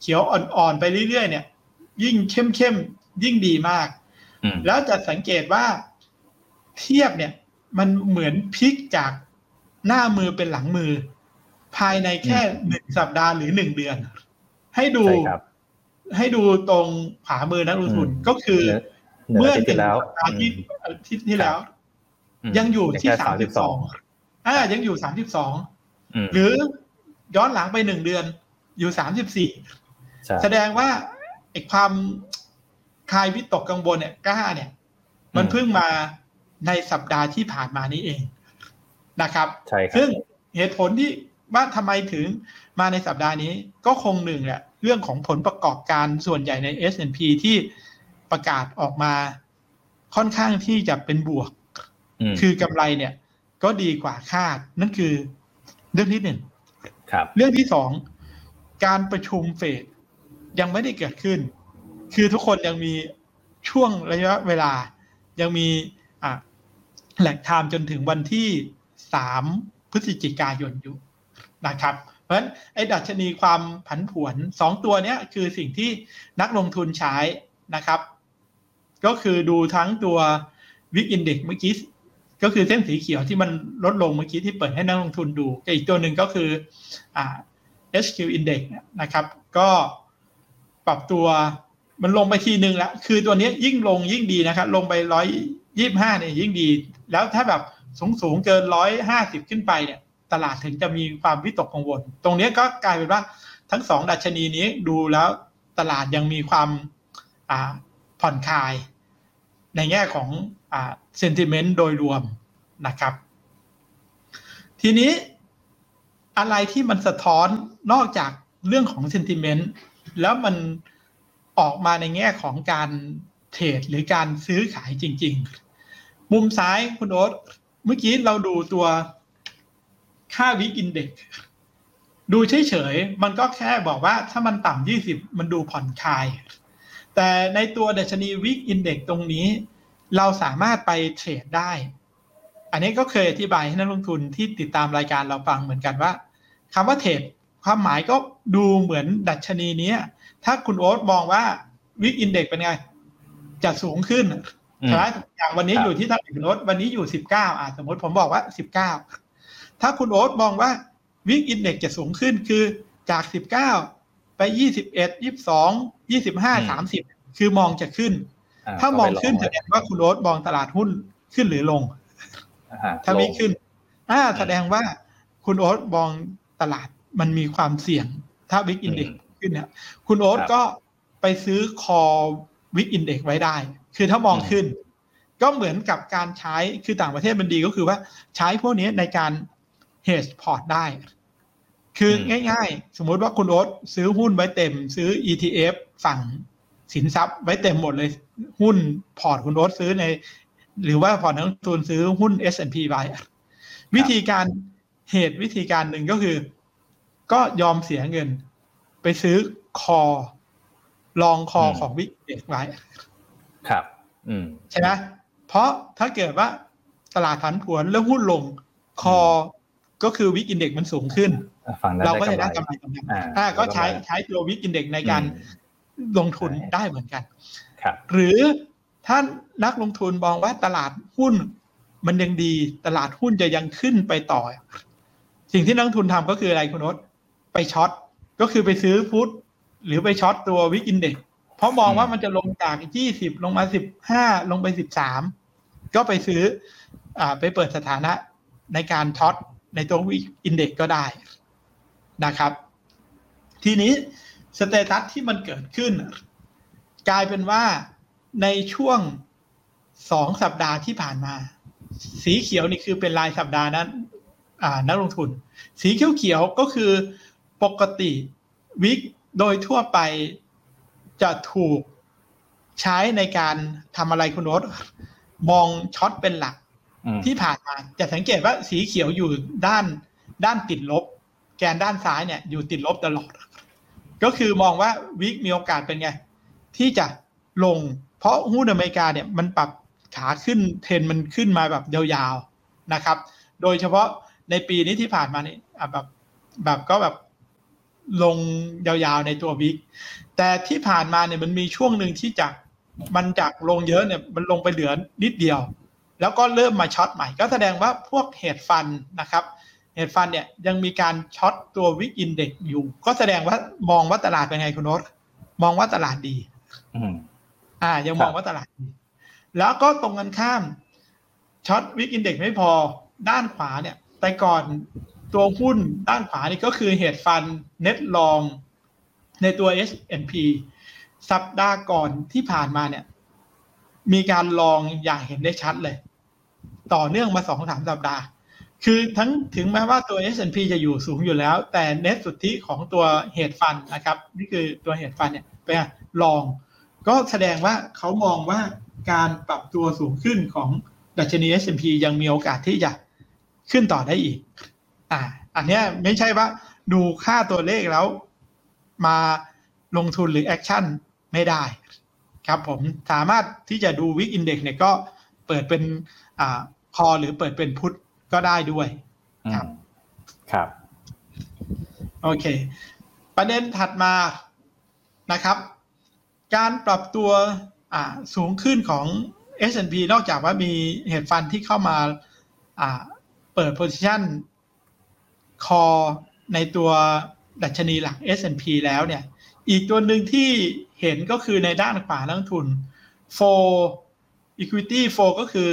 A: เขียวอ่อนๆไปเรื่อยๆเนี่ย ยิ่งเข้มๆยิ่งดีมาก
B: อืม
A: แล้วจะสังเกตว่าเทียบเนี่ย มันเหมือนพลิกจากหน้ามือเป็นหลังมือ ภายในแค่หนึ่งสัปดาห์หรือหนึ่งเดือน ให้ดู
B: ใช่ครับ
A: ให้ดูตรงขวามือนักลงทุน
B: อืม
A: ก็คือ
B: เนื้อ
A: เมื่อ
B: อาทิตย์ที่แล้ว
A: หนึ่งสัปดาห์ที่
B: อืม
A: อาที่ที่แล้ว
B: อืม
A: ยังอยู่ที่
B: แค่
A: สามสิบสองอ่ายังอยู่สามสิบสอง
B: อืม
A: หรือ ย้อนหลังไปหนึ่งเดือนอยู่สามสิบสี่
B: ใช่
A: แสดงว่าไอ้ความคลายวิตกกังวลเนี่ยกล้าเนี่ย มันเพิ่งมาในสัปดาห์ที่ผ่านมานี้เองนะครับ
B: ใช่ครับ
A: ซึ่งเหตุผลที่ว่าทำไมถึงมาในสัปดาห์นี้ก็คงหนึ่งแหละเรื่องของผลประกอบการส่วนใหญ่ใน S&P ที่ประกาศออกมาค่อนข้างที่จะเป็นบวก
B: ม
A: คือกำไรเนี่ย ก็ดีกว่าคาด นั่นคือเรื่องที่หนึ่ง
B: ครับ
A: เรื่องที่สองการประชุมเฟดยังไม่ได้เกิดขึ้น คือทุกคนยังมีช่วงระยะเวลา ยังมีแหลกไทม์จนถึงวันที่สามพฤศจิกายนอยู่นะครับ เพราะฉะนั้นไอ้ดัชนีความผันผวนสองตัวเนี้ยคือสิ่งที่นักลงทุนใช้นะครับ ก็คือดูทั้งตัววิกอินเด็กเมื่อกี้ ก็คือเส้นสีเขียวที่มันลดลงเมื่อกี้ที่เปิดให้นักลงทุนดูกับอีกตัวหนึ่งก็คืออ่า HQ Index นะครับ ก็ปรับตัวมันลงไปทีนึงแล้ว คือตัวนี้ยิ่งลงยิ่งดีนะครับ ลงไปร้อยยี่ห้าเนี่ยยิ่งดี แล้วถ้าแบบสูงสูงๆเกินร้อยห้าสิบขึ้นไปเนี่ย ตลาดถึงจะมีความวิตกกังวล ตรงนี้ก็กลายเป็นว่าทั้งสองดัชนีนี้ดูแล้วตลาดยังมีความผ่อนคลาย ในแง่ของ เซนติเมนต์โดยรวมนะครับ ทีนี้อะไรที่มันสะท้อนนอกจากเรื่องของ sentiment แล้วมันออกมาในแง่ของการเทรดหรือการซื้อขายจริง ๆ มุมซ้ายคุณโอ๊ตเมื่อกี้เราดูตัวค่าวิกอินเด็กดูเฉยๆ มันก็แค่บอกว่าถ้ามันต่ำยี่สิบมันดูผ่อนคลาย แต่ในตัวดัชนีวิกอินเด็กตรงนี้ เราสามารถไปเทรดได้ อันนี้ก็เคยอธิบายให้นักลงทุนที่ติดตามรายการเราฟังเหมือนกันว่าคำว่า trade ความหมายก็ดูเหมือนดัชนีนี้ถ้าคุณโอ๊ตมองว่า VIX Index เป็นไง จะสูงขึ้นใช่ไหมอย่างวันนี้อยู่ที่เท่าไหร่คุณโอ๊ตวันนี้อยู่สิบเก้าอ่าสมมติผมบอกว่าสิบเก้าถ้าคุณโอ๊ตมองว่า VIX Index จะสูงขึ้นคือจากสิบเก้าไปยี่สิบเอ็ดยี่สิบสองยี่สิบห้าสามสิบคือมองจะขึ้น ถ้ามองขึ้นแสดงว่าคุณโอ๊ตมองตลาดหุ้นขึ้นหรือลงถ้า VIX ขึ้นอ่าแสดงว่าคุณโอ๊ตมองตลาดมันมีความเสี่ยง ถ้า VIX Index ขึ้นเนี่ยคุณโอ๊ตก็ไปซื้อ call VIX Index ไว้ได้ คือถ้ามองขึ้น ก็เหมือนกับการใช้คือต่างประเทศมันดีก็คือว่าใช้พวกนี้ในการ hedge พอร์ตได้ คือง่าย ๆ สมมุติว่าคุณโอ๊ตซื้อหุ้นไว้เต็ม ซื้อ ETF ฝั่ง สินทรัพย์ไว้เต็มหมดเลย หุ้นพอร์ตคุณโอ๊ตซื้อใน หรือว่าพอร์ตนักลงทุนซื้อหุ้น S&P ไว้วิธีการ hedge วิธีการหนึ่งก็คือ ก็ยอมเสียเงิน ไปซื้อ call long call ของ VIX Index ไว้
B: ครับ อืม
A: ใช่ไหมเพราะถ้าเกิดว่าตลาดผันผวนแล้วหุ้นลง call ก็คือ VIX Index มันสูงขึ้น เราก็จะได้กำไรตรงนั้นอ่าก็ใช้ใช้ตัว VIX Index ในการ ลงทุนได้เหมือนกัน
B: ครับ
A: หรือถ้านักลงทุนมองว่าตลาดหุ้นมันยังดี ตลาดหุ้นจะยังขึ้นไปต่อ สิ่งที่นักลงทุนทำก็คืออะไรคุณโอ๊ตไป short ก็คือไปซื้อ put หรือไป short ตัว VIX Index เพราะมองว่ามันจะลงจากยี่สิบลงมาสิบห้าลงไปสิบสามก็ไปซื้ออ่าไปเปิดสถานะในการ short ในตัว VIX Index ก็ได้นะครับ ทีนี้ status ที่มันเกิดขึ้น กลายเป็นว่าในช่วงสองสัปดาห์ที่ผ่านมา สีเขียวนี่คือเป็นรายสัปดาห์นั้นนักลงทุน สีเขียวเขียวก็คือปกติ VIX โดยทั่วไปจะถูกใช้ในการทำอะไรคุณโอ๊ตมอง short เป็นหลักที่ผ่านมาจะสังเกตว่าสีเขียวอยู่ด้านด้านติดลบ แกนด้านซ้ายเนี่ยอยู่ติดลบตลอด ก็คือมองว่าวิกมีโอกาสเป็นไง ที่จะลง เพราะหุ้นอเมริกาเนี่ยมันปรับขาขึ้นเทรนมันขึ้นมาแบบยาวๆนะครับ โดยเฉพาะในปีนี้ที่ผ่านมาเนี่ยแบบแบบก็แบบลงยาวๆในตัววิกแต่ที่ผ่านมาเนี่ยมันมีช่วงหนึ่งที่จากมันจากลงเยอะเนี่ยมันลงไปเหลือนิดเดียว แล้วก็เริ่มมา short ใหม่ ก็แสดงว่าพวก hedge fund นะครับ hedge fund เนี่ยยังมีการ short ตัว VIX Index อยู่ ก็แสดงว่ามองว่าตลาดเป็นไงคุณโอ๊ตมองว่าตลาดดีอ่า ยังมองว่าตลาดดี แล้วก็ตรงกันข้าม short VIX Index ไม่พอด้านขวาเนี่ย แต่ก่อนตัวหุ้นด้านขวานี่ก็คือ hedge fund net long ในตัว S&P สัปดาห์ก่อนที่ผ่านมาเนี่ย มีการลองอย่างเห็นได้ชัดเลย ต่อเนื่องมาสองสามสัปดาห์ คือทั้งถึงแม้ว่าตัว S&P จะอยู่สูงอยู่แล้ว แต่เน็ตสุทธิของตัวเหตุฟันนะครับนี่คือตัวเหตุฟันเนี่ยไปลอง ก็แสดงว่าเขามองว่าการปรับตัวสูงขึ้นของดัชนี S&P ยังมีโอกาสที่จะขึ้นต่อได้อีก อ่า อันนี้ไม่ใช่ว่าดูค่าตัวเลขแล้ว มาลงทุนหรือ action ไม่ได้ ครับผมสามารถที่จะดู VIX Index เนี่ยก็เปิดเป็นอ่า call หรือเปิดเป็น put ก็ได้ด้วยครับ
B: ครับ
A: โอเค ประเด็นถัดมานะครับ การปรับตัวอ่าสูงขึ้นของ S&P นอกจากว่ามี hedge fund ที่เข้ามาอ่าเปิดโพซิชันคอในตัวดัชนีหลัก S&P แล้วเนี่ย อีกตัวหนึ่งที่เห็นก็คือในด้านขวานักทุน for equity for ก็คือ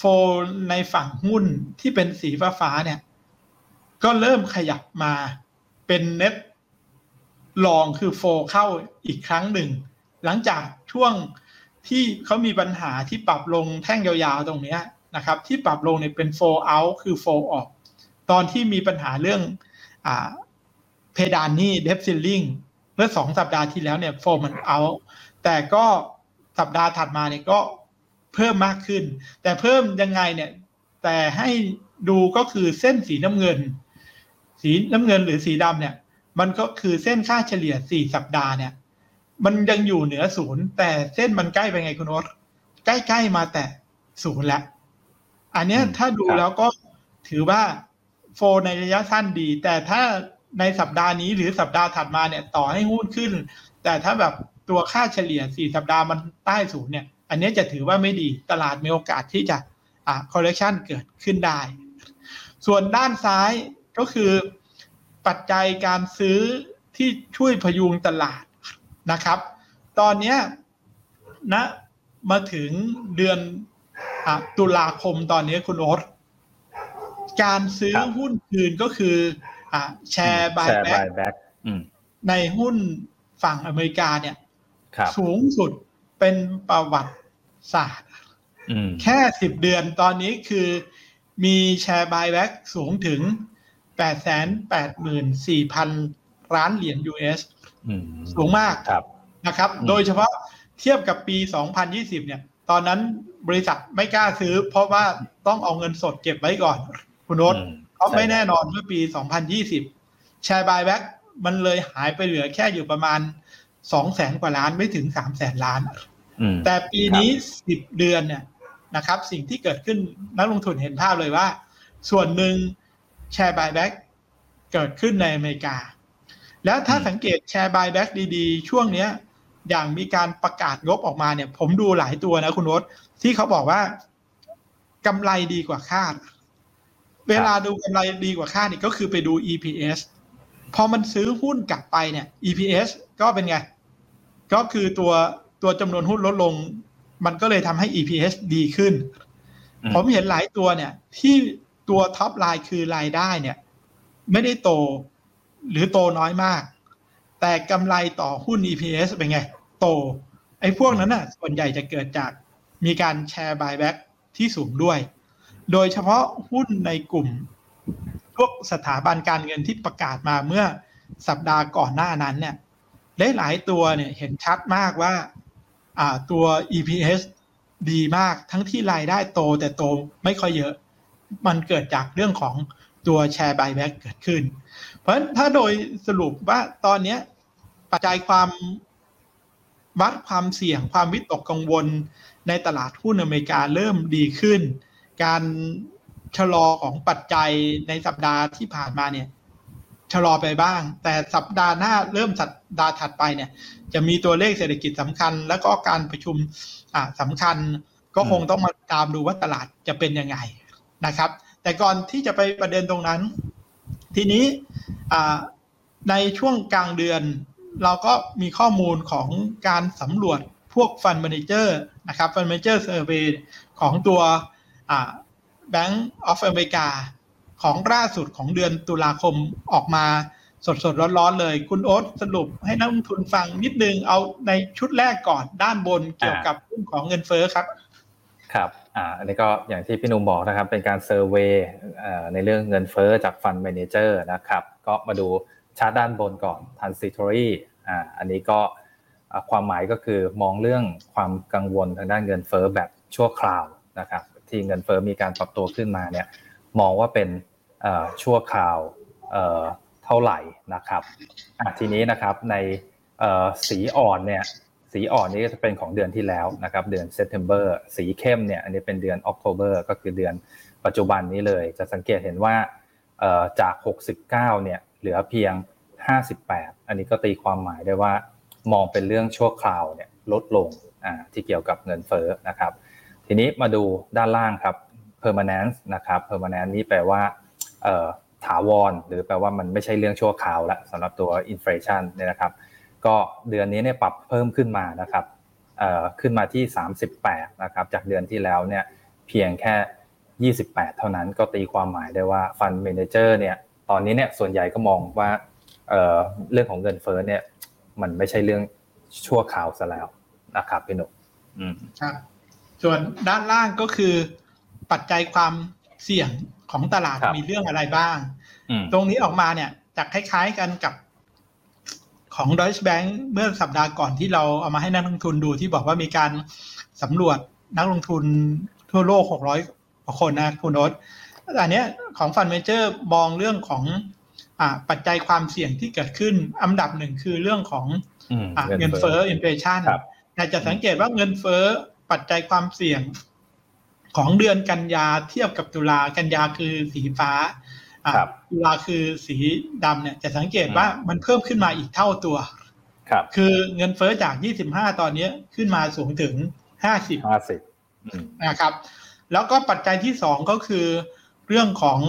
A: for ในฝั่งหุ้นที่เป็นสีฟ้าฟ้าเนี่ย ก็เริ่มขยับมาเป็น net ลองคือ for เข้าอีกครั้งหนึ่ง หลังจากช่วงที่เขามีปัญหาที่ปรับลงแท่งยาวๆตรงนี้นะครับ ที่ปรับลงเนี่ยเป็น for out คือ for ออกตอนที่มีปัญหาเรื่องอ่าเพดานนี่เดฟซิลลิงเมื่อสองสัปดาห์ที่แล้วเนี่ยโฟมันเอา แต่ก็สัปดาห์ถัดมาเนี่ยก็ เพิ่มมากขึ้น แต่เพิ่มยังไงเนี่ย แต่ให้ดูก็คือเส้นสีน้ำเงิน สีน้ำเงินหรือสีดำเนี่ย มันก็คือเส้นค่าเฉลี่ยสี่สัปดาห์เนี่ย มันยังอยู่เหนือศูนย์แต่เส้นมันใกล้ไปไงคุณโอ๊ตใกล้ๆมาแต่ศูนย์แล้วอันเนี้ยถ้าดูแล้วก็ถือว่าโฟในระยะสั้นดี แต่ถ้าในสัปดาห์นี้หรือสัปดาห์ถัดมาเนี่ย ต่อให้หุ้นขึ้น แต่ถ้าแบบตัวค่าเฉลี่ยสี่สัปดาห์มันใต้ศูนย์เนี่ย อันนี้จะถือว่าไม่ดีตลาดมีโอกาสที่จะอ่า correction เกิดขึ้นได้ ส่วนด้านซ้ายก็คือปัจจัยการซื้อที่ช่วยพยุงตลาดนะครับ ตอนนี้นะมาถึงเดือนอตุลาคมตอนนี้คุณโอ๊ตการซื้อหุ้นคืนก็คืออแชร์บายแบ็กในหุ้นฝั่งอเมริกาเนี่ยสูงสุด เป็นประวัติศาสตร์แค่สิบเดือนตอนนี้คือมี share buyback สูงถึงแปดแสนแปดหมื่นสี่พันล้านเหรียญ US สูงมากนะครับ โดยเฉพาะเทียบกับปี 2020 เนี่ย ตอนนั้นบริษัทไม่กล้าซื้อ เพราะว่าต้องเอาเงินสดเก็บไว้ก่อน คุณโอ๊ตเพราะไม่แน่นอนเมื่อปี 2020 share buyback มันเลยหายไปเหลือแค่อยู่ประมาณ 2 แสนกว่าล้านไม่ถึง 3 แสนล้าน แต่ปีนี้10เดือนเนี่ยนะครับ สิ่งที่เกิดขึ้นนักลงทุนเห็นภาพเลยว่า ส่วนหนึ่ง share buyback เกิดขึ้นในอเมริกา แล้วถ้าสังเกต share buyback ดีๆ ช่วงเนี้ย อย่างมีการประกาศงบออกมาเนี่ย ผมดูหลายตัวนะคุณโอ๊ตที่เขาบอกว่ากำไรดีกว่าคาด เวลาดูกำไรดีกว่าคาดนี่ก็คือไปดู EPS พอมันซื้อหุ้นกลับไปเนี่ย EPS ก็เป็นไง ก็คือตัว ตัวจำนวนหุ้นลดลง มันก็เลยทำให้ EPS ดีขึ้น ผมเห็นหลายตัวเนี่ย ที่ตัว top line คือรายได้เนี่ย ไม่ได้โตหรือโตน้อยมาก แต่กำไรต่อหุ้น EPS เป็นไง โต ไอ้พวกนั้นน่ะ ส่วนใหญ่จะเกิดจากมีการ share buyback ที่สูงด้วย โดยเฉพาะหุ้นในกลุ่ม พวกสถาบันการเงินที่ประกาศมาเมื่อสัปดาห์ก่อนหน้านั้นเนี่ยหลายตัวเนี่ยเห็นชัดมากว่าอ่า ตัว EPS ดีมากทั้งที่รายได้โตแต่โตไม่ค่อยเยอะ มันเกิดจากเรื่องของตัวแชร์บายแบ็กเกิดขึ้น เพราะฉะนั้นถ้าโดยสรุปว่าตอนนี้ปัจจัยความวัดความเสี่ยงความวิตกกังวลในตลาดหุ้นอเมริกาเริ่มดีขึ้น การชะลอของปัจจัยในสัปดาห์ที่ผ่านมาเนี่ย ชะลอไปบ้าง แต่สัปดาห์หน้าเริ่มสัปดาห์ถัดไปเนี่ย จะมีตัวเลขเศรษฐกิจสำคัญ แล้วก็การประชุมอ่าสำคัญก็คงต้องมาตามดูว่าตลาดจะเป็นยังไงนะครับ แต่ก่อนที่จะไปประเด็นตรงนั้น ทีนี้ในช่วงกลางเดือน เราก็มีข้อมูลของการสำรวจพวก fund manager นะครับ fund manager survey ของตัว Bank of America ของล่าสุดของเดือนตุลาคมออกมาสดสดร้อนๆเลย คุณโอ๊ตสรุปให้นักลงทุนฟังนิดนึงเอาในชุดแรกก่อนด้านบนเกี่ยวกับเรื่องของเงินเฟ้อครับ
B: ครับอ่าอันนี้ก็อย่างที่พี่นุ่มบอกนะครับ เป็นการ survey ในเรื่องเงินเฟ้อจาก fund manager นะครับ ก็มาดูชาร์ตด้านบนก่อน transitory อ่าอันนี้ก็ความหมายก็คือมองเรื่องความกังวลทางด้านเงินเฟ้อแบบชั่วคราวนะครับ ที่เงินเฟ้อมีการปรับตัวขึ้นมาเนี่ยมองว่าเป็น ชั่วคราวเท่าไหร่นะครับทีนี้นะครับในสีอ่อนเนี่ยสีอ่อนนี้จะเป็นของเดือนที่แล้วนะครับเดือน September สีเข้มเนี่ยอันนี้เป็นเดือน October ก็คือเดือนปัจจุบันนี้เลย จะสังเกตเห็นว่าจาก 69เนี่ยเหลือเพียง 58 อันนี้ก็ตีความหมายได้ว่ามองเป็นเรื่องชั่วคราวเนี่ยลดลงที่เกี่ยวกับเงินเฟ้อนะครับ ทีนี้มาดูด้านล่างครับ permanence นะครับ permanence นี้แปลว่า ถาวร หรือแปลว่ามันไม่ใช่เรื่องชั่วคราวละสำหรับตัว inflation เนี่ยนะครับ ก็เดือนนี้เนี่ยปรับเพิ่มขึ้นมานะครับขึ้นมาที่ 38นะครับจากเดือนที่แล้วเนี่ยเพียงแค่ 28 เท่านั้นก็ตีความหมายได้ว่าฟันเมนเจอร์เนี่ยตอนนี้เนี่ยส่วนใหญ่ก็มองว่าเรื่องของเงินเฟ้อเนี่ยมันไม่ใช่เรื่องชั่วข่าวซะแล้วนะครับพี่หนุ่ม
A: ครับส่วนด้านล่างก็คือปัจจัยความเสี่ยง ของตลาดมีเรื่องอะไรบ้าง ตรงนี้ออกมาเนี่ยจะคล้าย ๆกันกับของ Deutsche Bank เมื่อสัปดาห์ก่อนที่เราเอามาให้นักลงทุนดูที่บอกว่ามีการสำรวจนักลงทุนทั่วโลก 600กว่าคนนะคุณโนตอันนี้ของ fund manager มองเรื่องของอปัจจัยความเสี่ยงที่เกิดขึ้นอันดับหนึ่งคือเรื่องของอเงินเฟ้อ inflation แต่จะสังเกตว่าเงินเฟ้อปัจจัยความเสี่ยง ของเดือนกันยาเทียบกับตุลากันยาคือสีฟ้าตุลาคือสีดำเนี่ยจะสังเกตว่ามันเพิ่มขึ้นมาอีกเท่าตัว
B: ครับ
A: คือเงินเฟ้อจาก 25 ตอนนี้ขึ้นมาสูงถึง
B: 50 50
A: นะครับ แล้วก็ปัจจัยที่สองก็คือ เรื่องของ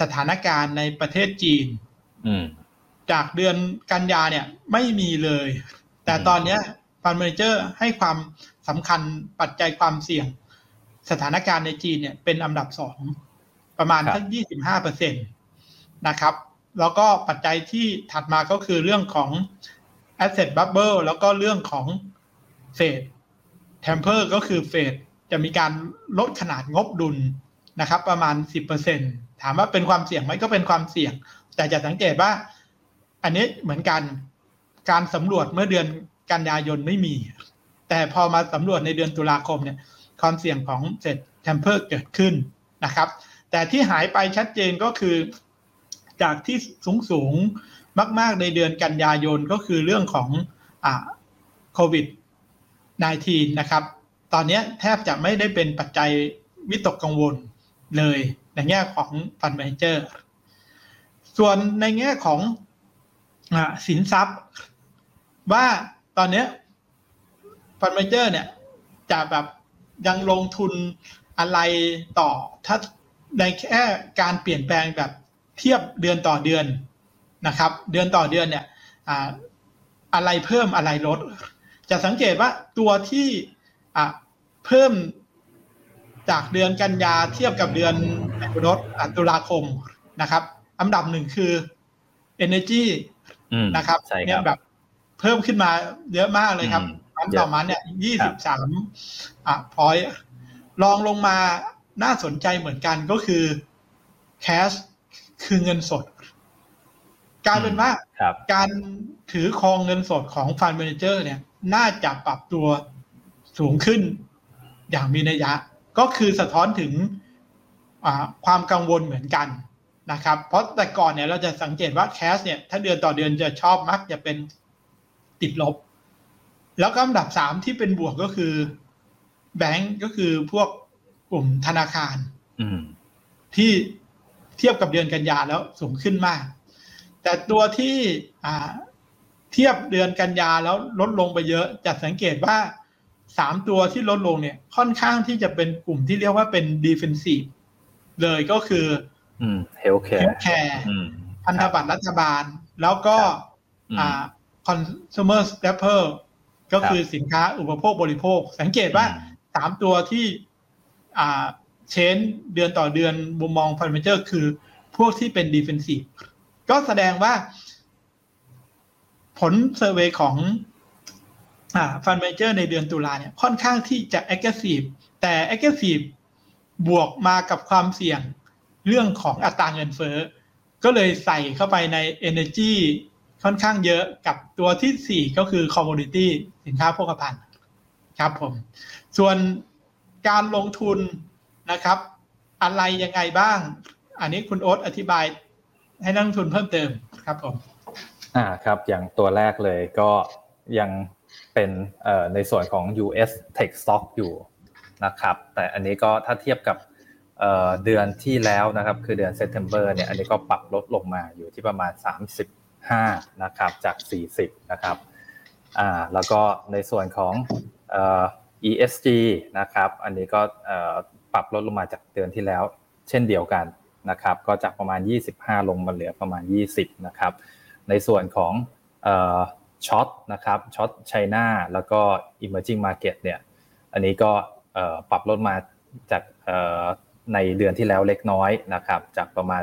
A: สถานการณ์ในประเทศจีนจากเดือนกันยาเนี่ยไม่มีเลย แต่ตอนนี้ฟันเมเจอร์ให้ความสำคัญปัจจัยความเสี่ยง สถานการณ์ในจีนเนี่ยเป็นอันดับสองประมาณทั้งยี่สิบห้าเปอร์เซ็นตนะครับ แล้วก็ปัจจัยที่ถัดมาก็คือเรื่องของ asset bubble แล้วก็เรื่องของเฟด temper ก็คือเฟดจะมีการลดขนาดงบดุลนะครับ ประมาณสิบเปอร์เซ็นถามว่าเป็นความเสี่ยงไหมก็เป็นความเสี่ยง แต่จะสังเกตว่า อันนี้เหมือนกันการสำรวจเมื่อเดือนกันยายนไม่มี แต่พอมาสำรวจในเดือนตุลาคมเนี่ย ความเสี่ยงของ Fed taper เกิดขึ้นนะครับ แต่ที่หายไปชัดเจนก็คือ จากที่สูงสูงมาก ๆ ในเดือนกันยายนก็คือเรื่องของโควิด -19 นะครับ ตอนนี้แทบจะไม่ได้เป็นปัจจัยวิตกกังวลเลยในแง่ของ fund managerส่วนในแง่ของอสินทรัพย์ ว่าตอนนี้ fund manager เนี่ยจะแบบ ยังลงทุนอะไรต่อ ถ้าในแค่การเปลี่ยนแปลงแบบเทียบเดือนต่อเดือนนะครับ เดือนต่อเดือนเนี่ยอะไรเพิ่มอะไรลด จะสังเกตว่าตัวที่เพิ่มจากเดือนกันยาเทียบกับเดือนรถตุลาคมนะครับ อันดับหนึ่งคือ energy นะครับเนี่ยแบบเพิ่มขึ้นมาเยอะมากเลยครับ อันต่อมาเนี่ยยี่สิบสามอะพอยลองลงมาน่าสนใจเหมือนกันก็คือ cash คือเงินสดกลายเป็นว่าการถือครองเงินสดของฟันเมนเจอร์เนี่ย น่าจะปรับตัวสูงขึ้นอย่างมีนัยยะ ก็คือสะท้อนถึงความกังวลเหมือนกันนะครับ เพราะแต่ก่อนเนี่ยเราจะสังเกตว่าแคสเนี่ย ถ้าเดือนต่อเดือนจะชอบมักจะเป็นติดลบ แล้วก็อันดับสามที่เป็นบวกก็คือ แบงก์ก็คือพวกกลุ่มธนาคารที่เทียบกับเดือนกันยาแล้วสูงขึ้นมาก แต่ตัวที่เทียบเดือนกันยาแล้วลดลงไปเยอะจะสังเกตว่าสามตัวที่ลดลงเนี่ย ค่อนข้างที่จะเป็นกลุ่มที่เรียกว่าเป็น defensive เลยก็คือ healthcare careพันธบัตรรัฐบาล แล้วก็อ่า consumer staple ก็คือสินค้าอุปโภคบริโภค สังเกตว่าสามตัวที่อ่า change เดือนต่อเดือนมุมมอง fund manager คือพวกที่เป็น defensive ก็แสดงว่า ผล survey ของ fund manager ในเดือนตุลาเนี่ยค่อนข้างที่จะ aggressive แต่ aggressive บวกมากับความเสี่ยงเรื่องของอัตราเงินเฟ้อ ก็เลยใส่เข้าไปใน energy ค่อนข้างเยอะกับตัวที่ 4 ก็คือ commodity สินค้าโภคภัณฑ์ครับผม ส่วนการลงทุนนะครับ อะไรยังไงบ้าง อันนี้คุณโอ๊ตอธิบายให้นักลงทุนเพิ่มเติมครับผม
B: อ่าครับอย่างตัวแรกเลยก็ยังเป็นในส่วนของ US Tech Stock อยู่นะครับ แต่อันนี้ก็ถ้าเทียบกับเดือนที่แล้วนะครับ คือเดือนเซ p เ e m b e r เนี่ยอันนี้ก็ปรับลดลงมาอยู่ที่ประมาณ 5นะครับจาก 40นะครับอ่าแล้วก็ในส่วนของ ESG นะครับอันนี้ก็ปรับลดลงมาจากเดือนที่แล้ว เช่นเดียวกันนะครับก็จากประมาณ 25 ลงมาเหลือประมาณ 20นะครับในส่วนของ short นะครับ short China แล้วก็ emerging market เนี่ยอันนี้ก็ปรับลดมาจากในเดือนที่แล้วเล็กน้อยนะครับจากประมาณ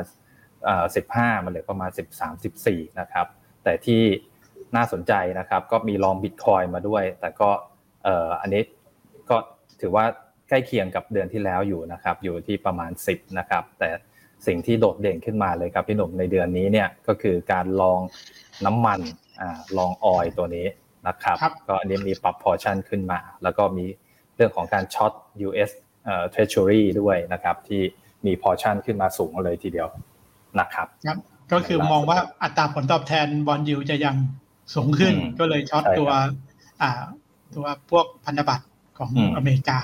B: 15มาเหลือประมาณ 13 14 นะครับ แต่ที่น่าสนใจนะครับ ก็มี long บิตคอยน์มาด้วย แต่ก็อันนี้ก็ถือว่าใกล้เคียงกับเดือนที่แล้วอยู่นะครับ อยู่ที่ประมาณ 10 นะครับ แต่สิ่งที่โดดเด่นขึ้นมาเลยครับพี่หนุ่มในเดือนนี้เนี่ยก็คือการ long น้ำมันอ่า long oil ตัวนี้นะครับ
A: ครับ
B: ก็อันนี้มีปรับ portion ขึ้นมา แล้วก็มีเรื่องของการช็อต US เอ่อ Treasury ด้วยนะครับ ที่มี portion ขึ้นมาสูงเลยทีเดียว นะครับ
A: ครับก็คือมองว่าอัตราผลตอบแทน bond yield จะยังสูงขึ้น
B: อืม
A: ก็เลยช็อต
B: ใช่ครับ
A: ตัวอ่าตัวพวกพันธบัตรของ
B: อืม
A: อเมริกา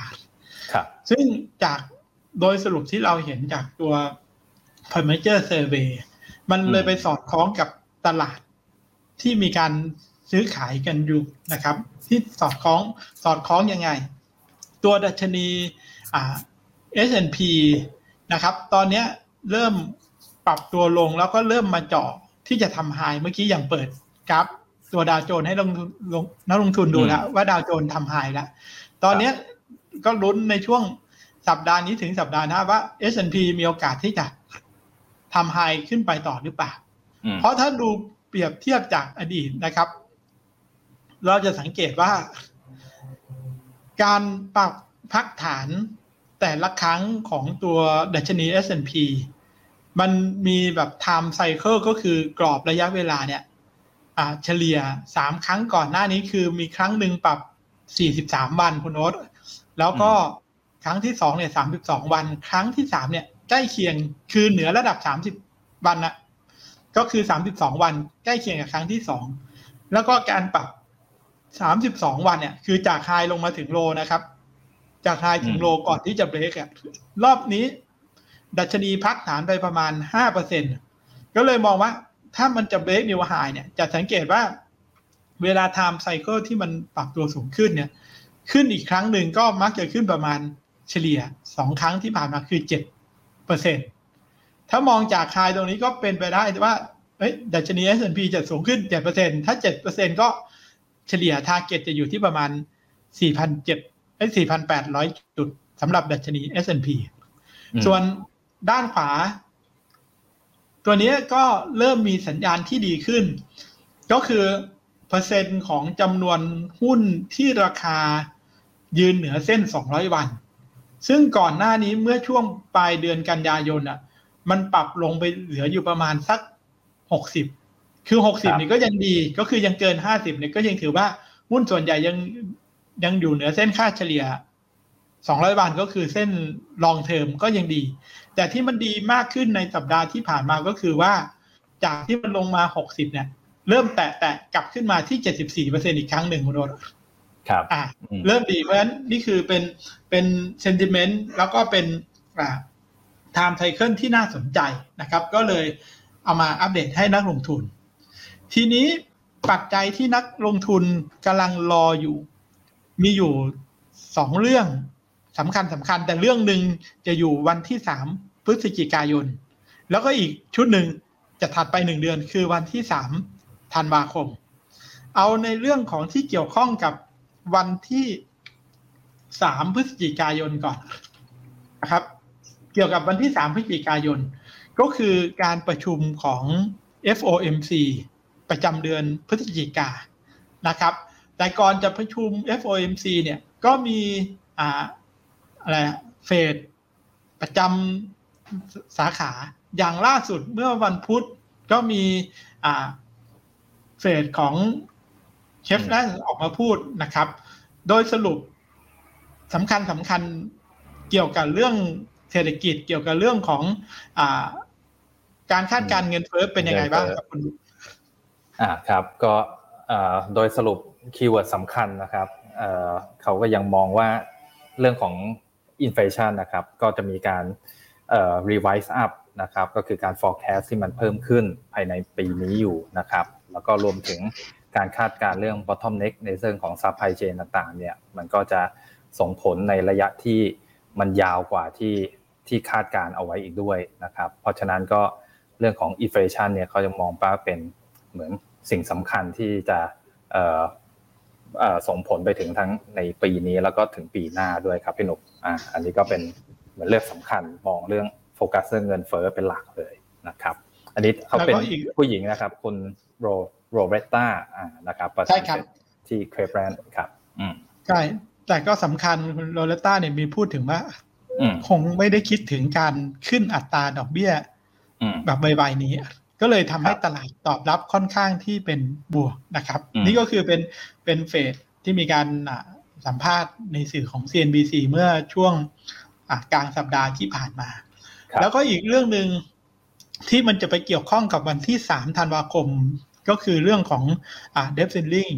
B: ครับ
A: ซึ่งจากโดยสรุปที่เราเห็นจากตัว p e r m a g e r Survey มันเลย
B: อืม
A: ไปสอดคล้องกับตลาดที่มีการซื้อขายกันอยู่นะครับ ที่สอดคล้องสอดคล้องยังไง ตัวดัชนีอ่า S&P นะครับ ตอนเนี้ยเริ่ม ปรับตัวลงแล้วก็เริ่มมาเจาะที่จะทำไฮเมื่อกี้อย่างเปิดกราฟตัวดาวโจนส์ให้ลงทุนลงนักลงทุนดูแล้วว่าดาวโจนส์ทำไฮแล้ว ตอนเนี้ยก็ลุ้นในช่วงสัปดาห์นี้ถึงสัปดาห์หน้าว่า S&P มีโอกาสที่จะทำไฮขึ้นไปต่อหรือเปล่า
B: อืม
A: เพราะถ้าดูเปรียบเทียบจากอดีตนะครับ เราจะสังเกตว่า การปรับพักฐานแต่ละครั้งของตัวดัชนี S&P มันมีแบบ time cycle ก็คือกรอบระยะเวลาเนี่ยอ่าเฉลี่ยสามครั้งก่อนหน้านี้คือมีครั้งหนึ่งปรับสี่สิบสามวันคุณโน้ตแล้วก็ครั้งที่สองเนี่ยสามสิบสองวัน ครั้งที่สามเนี่ยใกล้เคียงคือเหนือระดับสามสิบวันนะก็คือสามสิบสองวันใกล้เคียงกับครั้งที่สองแล้วก็การปรับสามสิบสองวันเนี่ยคือจากไฮลงมาถึงโลนะครับ จากไฮถึงโลก่อนที่จะเบรกอะรอบนี้ ดัชนีพักฐานไปประมาณห้าเปอร์เซ็นก็เลยมองว่าถ้ามันจะเบรกนิวไฮเนี่ย จะสังเกตว่าเวลา time cycle ที่มันปรับตัวสูงขึ้นเนี่ย ขึ้นอีกครั้งหนึ่งก็มักจะขึ้นประมาณเฉลี่ยสองครั้งที่ผ่านมาคือเจ็ดเปอร์เซ็นถ้ามองจากคายตรงนี้ก็เป็นไปได้ว่าดัชนี S&P จะสูงขึ้นเจ็ดเปอร์เซ็นถ้าเจ็ดเปอร์เซ็นก็เฉลี่ย target จะอยู่ที่ประมาณสี่พันเจ็ดไอ้สี่พันแปดร้อยจุดสำหรับดัชนี S&P
B: อืม
A: ส่วน ด้านขวา ตัวนี้ก็เริ่มมีสัญญาณที่ดีขึ้น ก็คือเปอร์เซ็นต์ของจำนวนหุ้นที่ราคายืนเหนือเส้น 200 วัน ซึ่งก่อนหน้านี้เมื่อช่วงปลายเดือนกันยายนอะ มันปรับลงไปเหลืออยู่ประมาณสัก 60 คือ
B: ครับ
A: 60นี่ก็ยังดี ก็คือยังเกิน 50เนี่ยก็ยังถือว่าหุ้นส่วนใหญ่ยังยังอยู่เหนือเส้นค่าเฉลี่ย 200 วันก็คือเส้นลองเทอมก็ยังดี แต่ที่มันดีมากขึ้นในสัปดาห์ที่ผ่านมาก็คือว่า จากที่มันลงมา 60 เนี่ย เริ่มแตะแตะกลับขึ้นมาที่ 74%อีกครั้งหนึ่งคุณโรถ
B: ครับ
A: อะ
B: อืม
A: เริ่มดีเพราะฉะนั้นนี่คือเป็นเป็น sentiment แล้วก็เป็นอ่า time cycle ที่น่าสนใจนะครับ ก็เลยเอามาอัปเดตให้นักลงทุน ทีนี้ปัจจัยที่นักลงทุนกำลังรออยู่ มีอยู่สองเรื่อง สำคัญสำคัญ แต่เรื่องหนึ่งจะอยู่วันที่สามพฤศจิกายน แล้วก็อีกชุดหนึ่งจะถัดไปหนึ่งเดือนคือวันที่สามธันวาคม เอาในเรื่องของที่เกี่ยวข้องกับวันที่สามพฤศจิกายนก่อนนะครับ เกี่ยวกับวันที่สามพฤศจิกายน ก็คือการประชุมของ FOMC ประจำเดือนพฤศจิกานะครับ แต่ก่อนจะประชุม FOMC เนี่ยก็มีอ่า อะไรอะเฟดประจำสาขาอย่างล่าสุดเมื่อวันพุธก็มีอ่าเฟดของเชฟนั่นออกมาพูดนะครับ โดยสรุปสำคัญสำคัญเกี่ยวกับเรื่องเศรษฐกิจเกี่ยวกับเรื่องของอาการคาดการณ์เงินเฟ้อเป็นยังไงบ้างครับคุณ
B: อ่าครับก็เอ่อโดยสรุป keyword สำคัญนะครับเอ่อเขาก็ยังมองว่าเรื่องของ อินฟลชันนะครับก็จะมีการเอ่อ revise up นะครับก็คือการ forecast ที่มันเพิ่มขึ้นภายในปีนี้อยู่นะครับแล้วก็รวมถึงการคาดการเรื่อง bottom neck ในเรื่องของ supply chain ต่างๆเนี่ยมันก็จะส่งผลในระยะที่มันยาวกว่าที่ที่คาดการเอาไว้อีกด้วยนะครับเพราะฉะนั้นก็เรื่องของ inflation เนี่ยเขาจะมองว่าเป็นเหมือนสิ่งสำคัญที่จะ ส่งผลไปถึงทั้งในปีนี้แล้วก็ถึงปีหน้าด้วยครับพี่หนุกอ่าอันนี้ก็เป็นเหมือนเรื่องสำคัญมองเรื่องโฟกัสเรื่องเงินเฟ้อเป็นหลักเลยนะครับ อันนี้เขาเป็น
A: แล้วก็อีก
B: ผู้หญิงนะครับ คุณโรโรเบตตาอ่านะครับประธาน
A: ใช่ครับ
B: ที่เครปแรนด์ครับ อืม
A: ใช่แต่ก็สำคัญคุณโรเลต้าเนี่ยมีพูดถึงว่า
B: อืม
A: คงไม่ได้คิดถึงการขึ้นอัตราดอกเบี้ย
B: อืม
A: แบบใบๆนี้ ก็เลยทำให้
B: ครับ
A: ตลาดตอบรับค่อนข้างที่เป็นบวกนะครับ
B: อืม
A: นี่ก็คือเป็นเป็นเฟดที่มีการอะสัมภาษณ์ในสื่อของ CNBC เมื่อช่วงอะกลางสัปดาห์ที่ผ่านมา
B: ครับ
A: แล้วก็อีกเรื่องหนึ่งที่มันจะไปเกี่ยวข้องกับวันที่ 3 ธันวาคม ก็คือเรื่องของอ่า debt ceiling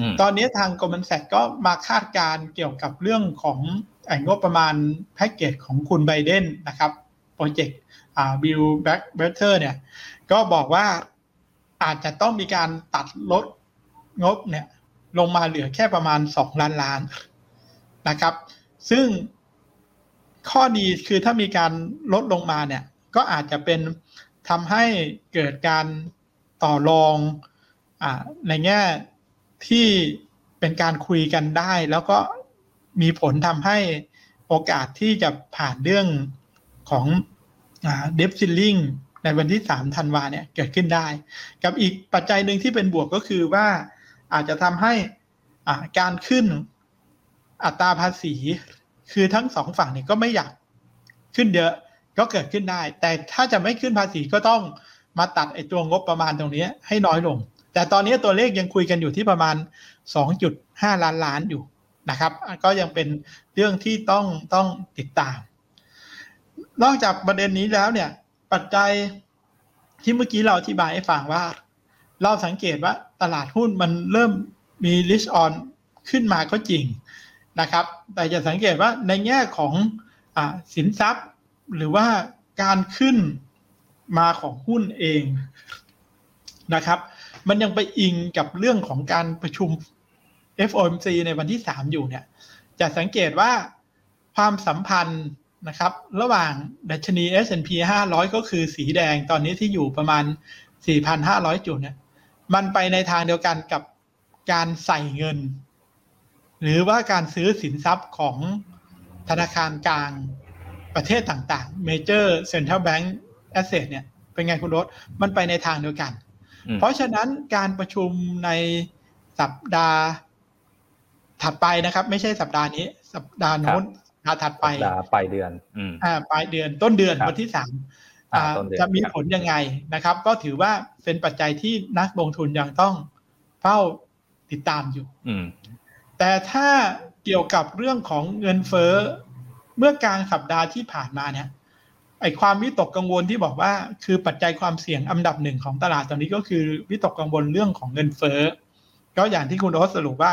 B: อืม
A: ตอนนี้ทาง Goldman Sachs ก็มาคาดการณ์เกี่ยวกับเรื่องของไอ้งบประมาณแพ็กเกจของคุณไบเดนนะครับโปรเจกต์อ่า Build Back Better เนี่ย ก็บอกว่าอาจจะต้องมีการตัดลดงบเนี่ยลงมาเหลือแค่ประมาณ 2 ล้านล้านนะครับ ซึ่งข้อดีคือถ้ามีการลดลงมาเนี่ยก็อาจจะเป็นทำให้เกิดการต่อรองอ่าในแง่ที่เป็นการคุยกันได้ แล้วก็มีผลทำให้โอกาสที่จะผ่านเรื่องของเดฟซิลลิง ในวันที่ 3 ธันวาเนี่ยเกิดขึ้นได้ กับอีกปัจจัยหนึ่งที่เป็นบวกก็คือว่าอาจจะทำให้การขึ้นอัตราภาษี คือทั้งสองฝั่งเนี่ยก็ไม่อยากขึ้นเยอะก็เกิดขึ้นได้ แต่ถ้าจะไม่ขึ้นภาษีก็ต้องมาตัดไอ้ตัวงบประมาณตรงนี้ให้น้อยลง แต่ตอนนี้ตัวเลขยังคุยกันอยู่ที่ประมาณ 2.5 ล้านล้านอยู่นะครับ ก็ยังเป็นเรื่องที่ต้องต้องติดตาม นอกจากประเด็นนี้แล้วเนี่ย ปัจจัยที่เมื่อกี้เราอธิบายให้ฟังว่า เราสังเกตว่าตลาดหุ้นมันเริ่มมี risk on ขึ้นมาก็จริงนะครับ แต่จะสังเกตว่าในแง่ของอสินทรัพย์ หรือว่าการขึ้นมาของหุ้นเองนะครับ มันยังไปอิงกับเรื่องของการประชุม FOMC ในวันที่ 3 อยู่เนี่ย จะสังเกตว่าความสัมพันธ์ นะครับ ระหว่างดัชนี S&P 500 ก็คือสีแดงตอนนี้ที่อยู่ประมาณ 4,500 จุดเนี่ย มันไปในทางเดียวกันกับการใส่เงิน หรือว่าการซื้อสินทรัพย์ของธนาคารกลางประเทศต่างๆ Major Central Bank Asset เนี่ย เป็นไงคุณรถมันไปในทางเดียวกัน
B: อืม
A: เพราะฉะนั้นการประชุมในสัปดาห์ถัดไปนะครับ ไม่ใช่สัปดาห์นี้ สัปดาห์โน้นสัป ดาห์ถัดไป
B: สัปดาห์ปลายเดือนอืม
A: อ่าปลายเดือนต้นเดือน
B: ครับ
A: วันที่สาม
B: อ่า
A: อ่า
B: ต้นเดือน
A: จะมี
B: ครับ
A: ผลยังไงนะครับ ก็ถือว่าเป็นปัจจัยที่นักลงทุนยังต้องเฝ้าติดตามอยู่
B: อืม
A: แต่ถ้าเกี่ยวกับเรื่องของเงินเฟ้อเมื่อกลางสัปดาห์ที่ผ่านมาเนี่ยไอความวิตกกังวลที่บอกว่าคือปัจจัยความเสี่ยงอันดับหนึ่งของตลาดตอนนี้ก็คือวิตกกังวลเรื่องของเงินเฟ้อก็อย่างที่คุณโรสสรุปว่า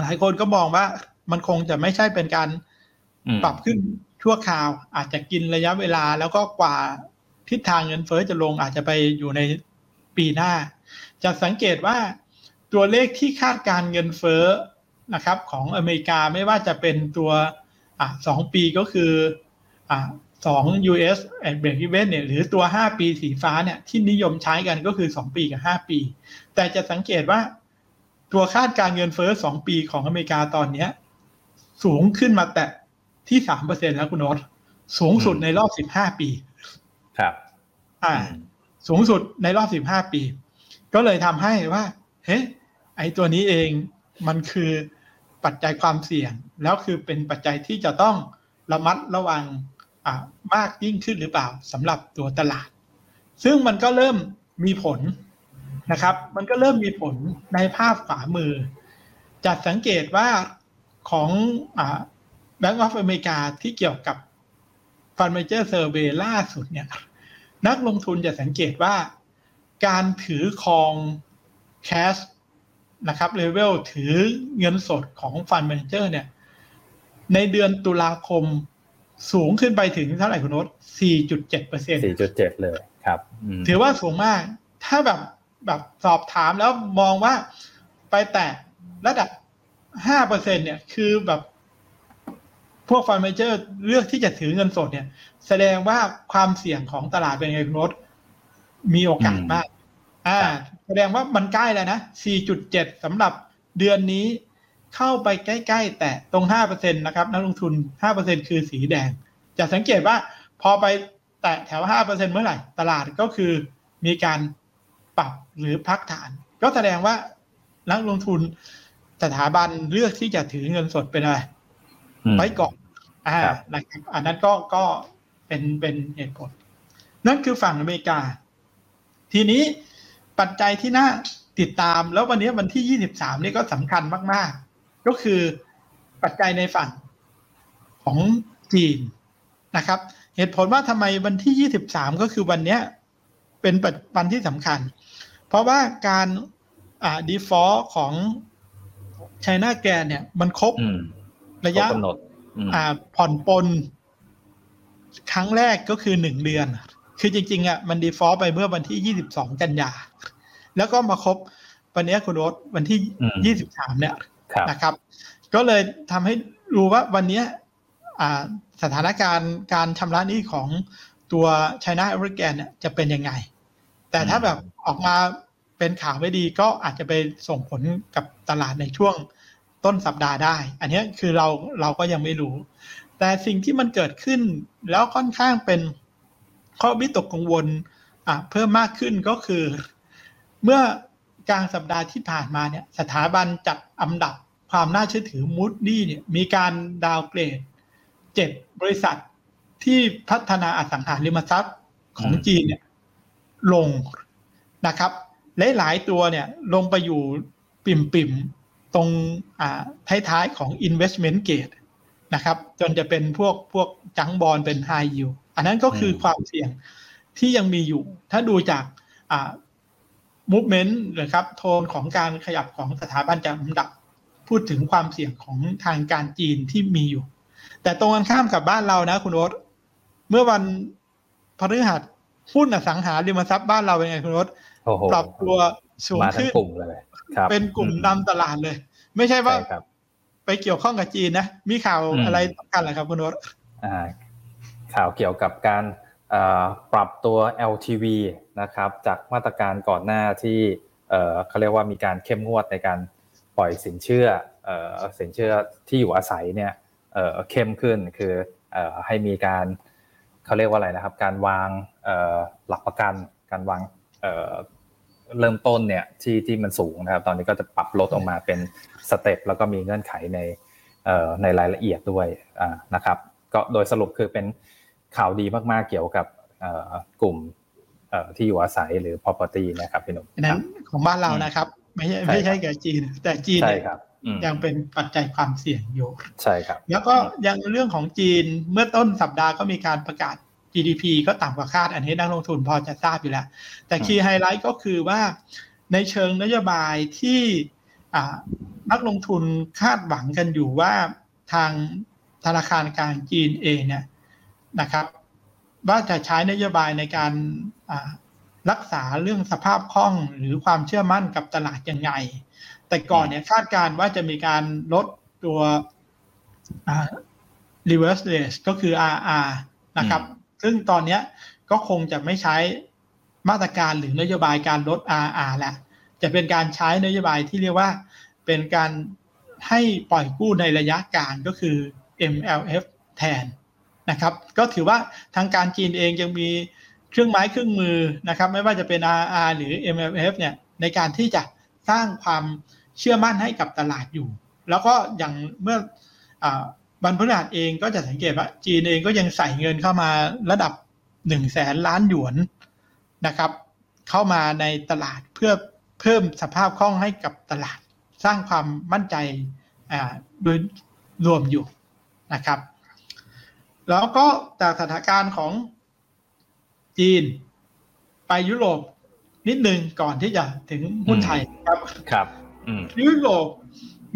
A: หลายคนก็มองว่ามันคงจะไม่ใช่เป็นการ
B: อืม
A: ปรับขึ้นชั่วคราวอาจจะกินระยะเวลาแล้วก็กว่าทิศทางเงินเฟ้อจะลงอาจจะไปอยู่ในปีหน้า จะสังเกตว่าตัวเลขที่คาดการเงินเฟ้อนะครับ ของอเมริกาไม่ว่าจะเป็นตัวอะสองปีก็คืออะสอง US เบรกอีเวนเนี่ยหรือตัว 5 ปีสีฟ้าเนี่ยที่นิยมใช้กันก็คือ 2 ปีกับ 5 ปี แต่จะสังเกตว่าตัวคาดการเงินเฟ้อ2 ปีของอเมริกาตอนเนี้ยสูงขึ้นมาแตะ ที่3%แล้วคุณโนตสูงสุดในรอบ15ปี
B: ครับ
A: อ่า สูงสุดในรอบ15ปี ก็เลยทำให้ว่าเฮ้ไอตัวนี้เองมันคือปัจจัยความเสี่ยง แล้วคือเป็นปัจจัยที่จะต้องระมัดระวังอ่ามากยิ่งขึ้นหรือเปล่าสำหรับตัวตลาด ซึ่งมันก็เริ่มมีผลนะครับ มันก็เริ่มมีผลในภาพขวามือจะสังเกตว่าของอ่า Bank of America ที่เกี่ยวกับ Fund Manager Survey ล่าสุดเนี่ย นักลงทุนจะสังเกตว่า การถือครอง cash นะครับเลเวลถือเงินสดของ Fund Manager เนี่ย ในเดือนตุลาคมสูงขึ้นไปถึงเท่าไหร่คุณโน้ต4.7เปอร์เซ็น
B: สี่จุดเจ็ดเลยครับอืม
A: ถือว่าสูงมาก ถ้าแบบแบบสอบถามแล้วมองว่าไปแตะระดับห้าเปอร์เซ็นเนี่ย คือแบบพ วกฟันเมเจอร์เลือกที่จะถือเงินสดเนี่ย แสดงว่าความเสี่ยงของตลาดเป็นไงคุณโนตมีโอกาสมาก อ่า แสดงว่ามันใกล้แล้วนะ 4.7สำหรับเดือนนี้เข้าไปใกล้ ๆ แต่ตรง 5%นะครับ นักลงทุน 5%คือสีแดง จะสังเกตว่าพอไปแตะแถว 5%เมื่อไหร่ ตลาดก็คือมีการปรับหรือพักฐาน ก็แสดงว่านักลงทุนสถาบันเลือกที่จะถือเงินสดเป็นอะไร
B: อืม
A: ไว้ก่อน อ่า
B: ครับ
A: นะครับอันนั้นก็ก็เป็นเป็นเหตุผล นั่นคือฝั่งอเมริกา ทีนี้ปัจจัยที่น่าติดตามแล้ววันนี้วันที่23นี่ก็สำคัญมาก ๆ ก็คือปัจจัยในฝั่งของจีนนะครับ เหตุผลว่าทำไมวันที่23ก็คือวันเนี้ยเป็นปัจวันที่สำคัญ เพราะว่าการอ่า default ของ China g r a n เนี่ย มันครบ
B: อืม
A: ระยะ
B: ครบกำหนด อืม
A: อ่า ผ่อนปลนครั้งแรกก็คือหนึ่งเดือน คือจริง ๆอะมัน default ไปเมื่อวันที่22กันยา แล้วก็มาครบวันเนี้ยคุณโรสวันที่23เนี่ย
B: ครับ
A: นะครับ ก็เลยทำให้รู้ว่าวันเนี้ยอ่าสถานการณ์การชำระหนี้ของตัว China e v e r g r a n เนี่ยจะเป็นยังไง แต่ถ้าแบบออกมาเป็นข่าวไม่ดีก็อาจจะไปส่งผลกับตลาดในช่วง ต้นสัปดาห์ได้ อันเนี้ยคือเราเราก็ยังไม่รู้ แต่สิ่งที่มันเกิดขึ้นแล้วค่อนข้างเป็นข้อวิตกกังวลอะเพิ่มมากขึ้นก็คือ เมื่อกลางสัปดาห์ที่ผ่านมาเนี่ยสถาบันจัดอันดับความน่าเชื่อถือมูดดี้เนี่ยมีการดาวน์เกรดเจ็ดบริษัทที่พัฒนาอสังหาริมทรัพย์ของ
B: อืม
A: จีนเนี่ยลงนะครับหลายๆตัวเนี่ยลงไปอยู่ปิ่มๆ ตรงอ่าท้ายๆของ investment grade นะครับ จนจะเป็นพวกพวกจังบอลเป็น high yield อันนั้นก็คือความเสี่ยงที่ยังมีอยู่ ถ้าดูจากอ่า movement นะครับโทนของการขยับของสถาบันจัดอันดับ พูดถึงความเสี่ยงของทางการจีนที่มีอยู่ แต่ตรงกันข้ามกับบ้านเรานะคุณโอ๊ตเมื่อวันพฤหัสหุ้นอสังหาริมทรัพย์บ้านเราเป็นไงคุณโอ๊ต
B: โอ้โห
A: ปรับตัว สูง
B: มาทั้ง
A: ขึ้น
B: กลุ่มเลยครับ
A: เป็นกลุ่มนำตลาดเลย ไม่ใช่ว่า
B: ใช่ครับ
A: ไปเกี่ยวข้องกับจีนนะ มีข่าว
B: อืม
A: อะไรสำคัญเหรอครับคุณโอ๊ต
B: อ่าข่าวเกี่ยวกับการเอ่อปรับตัว LTV นะครับ จากมาตรการก่อนหน้าที่เอ่อเขาเรียกว่ามีการเข้มงวดในการปล่อยสินเชื่อเอ่อสินเชื่อที่อยู่อาศัยเนี่ยเอ่อเข้มขึ้นคือเอ่อให้มีการเขาเรียกว่าอะไรนะครับ การวางเอ่อหลักประกัน การวาง เอ่อเริ่มต้นเนี่ยที่ที่มันสูงนะครับ ตอนนี้ก็จะปรับลดออกมาเป็นสเต็ปแล้วก็มีเงื่อนไขในเอ่อในรายละเอียดด้วยอ่านะครับ ก็โดยสรุปคือเป็นข่าวดีมากๆเกี่ยวกับเอ่อกลุ่มเอ่อที่อยู่อาศัยหรือ property นะครับพี่หนุ่ม
A: อันนั้นของบ้านเรานะครับ ไม่ใช่ไม่ใช่กับจีน แต่จีน
B: ใช่
A: เนี่ย
B: ครับอืม
A: ยังเป็นปัจจัยความเสี่ยงอยู่
B: ใช่ครับ
A: แล้วก็ยังเรื่องของจีนเมื่อต้นสัปดาห์ก็มีการประกาศ GDP ก็ต่ำกว่าคาดอันนี้นักลงทุนพอจะทราบอยู่แล้ว แต่คีย์ไฮไลท์ก็คือว่าในเชิงนโยบายที่อ่านักลงทุนคาดหวังกันอยู่ว่าทางธนาคารกลางจีนเองเนี่ยนะครับ ว่าจะใช้นโยบายในการอ่ารักษาเรื่องสภาพคล่องหรือความเชื่อมั่นกับตลาดยังไง แต่ก่อนเนี่ยคาดการณ์ว่าจะมีการลดตัวอ่า reverse rate ก็คือ RR นะครับ ซึ่งตอนเนี้ยก็คงจะไม่ใช้มาตรการหรือนโยบายการลด RR แหล้วจะเป็นการใช้นโยบายที่เรียกว่าเป็นการให้ปล่อยกู้ในระยะกลางก็คือ MLF แทนนะครับก็ถือว่าทางการจีนเองยังมีเครื่องไม้เครื่องมือนะครับไม่ว่าจะเป็น RR หรือ MLF เนี่ยในการที่จะสร้างความเชื่อมั่นให้กับตลาดอยู่ แล้วก็อย่างเมื่ออาวันพฤหัสเองก็จะสังเกตว่าจีนเองก็ยังใส่เงินเข้ามาระดับหนึ่งแสนล้านหยวนนะครับ เข้ามาในตลาดเพื่อเพิ่มสภาพคล่องให้กับตลาดสร้างความมั่นใจอ่าโดยรวมอยู่นะครับ แล้วก็จากสถานการณ์ของจีนไปยุโรปนิดนึงก่อนที่จะถึงหุ้นไทยครับ
B: ครับอืม
A: ยุโรป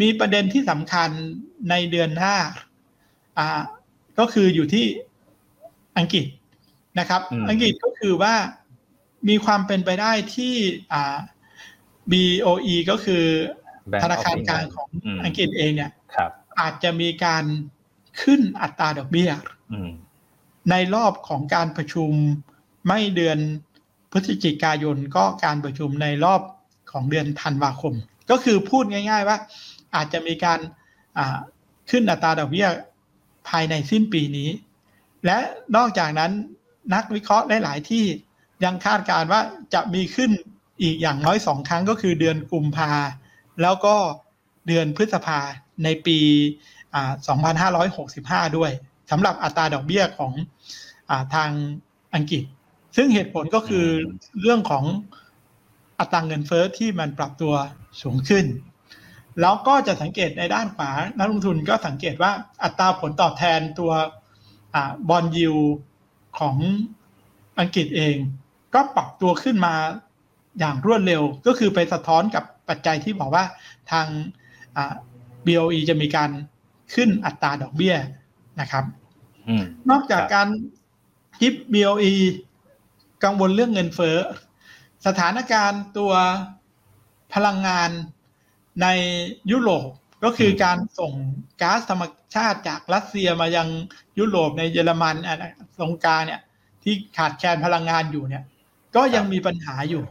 A: มีประเด็นที่สำคัญในเดือนหน้า อ่าก็คืออยู่ที่อังกฤษนะครับ
B: อืม
A: อังกฤษก็คือว่ามีความเป็นไปได้ที่อ่า BOE ก็คือ
B: Bank
A: ธนาคาร
B: of
A: กลาง
B: England
A: ของ
B: อืม
A: อังกฤษเองเนี่ย
B: ครับ
A: อาจจะมีการขึ้นอัตราดอกเบี้ย
B: อืม
A: ในรอบของการประชุมไม่เดือนพฤศจิกายนก็การประชุมในรอบของเดือนธันวาคม ก็คือพูดง่าย ๆ ว่า อาจจะมีการอ่าขึ้นอัตราดอกเบี้ย ภายในสิ้นปีนี้ และนอกจากนั้นนักวิเคราะห์หลาย ๆ ที่ยังคาดการณ์ว่าจะมีขึ้นอีกอย่างน้อยสองครั้งก็คือเดือนกุมภาแล้วก็เดือนพฤษภาในปีอ่า2565 ด้วยสำหรับอัตราดอกเบี้ยของอาทางอังกฤษ ซึ่งเหตุผลก็คือเรื่องของอัตราเงินเฟ้อที่มันปรับตัวสูงขึ้น แล้วก็จะสังเกตในด้านขวา นักลงทุนก็สังเกตว่าอัตราผลตอบแทนตัวบอลยิวของอังกฤษเอง ก็ปรับตัวขึ้นมาอย่างรวดเร็ว ก็คือไปสะท้อนกับปัจจัยที่บอกว่าทาง BOE จะมีการขึ้นอัตราดอกเบี้ยนะครับนอกจากการทิป BOE กังวลเรื่องเงินเฟ้อ สถานการณ์ตัวพลังงาน ในยุโรปก็คือการส่งก๊าซธรรมชาติจากรัสเซียมายังยุโรปในเยอรมันตรงกลางเนี่ย ที่ขาดแคลนพลังงานอยู่เนี่ย ก็ยังมีปัญหาอยู่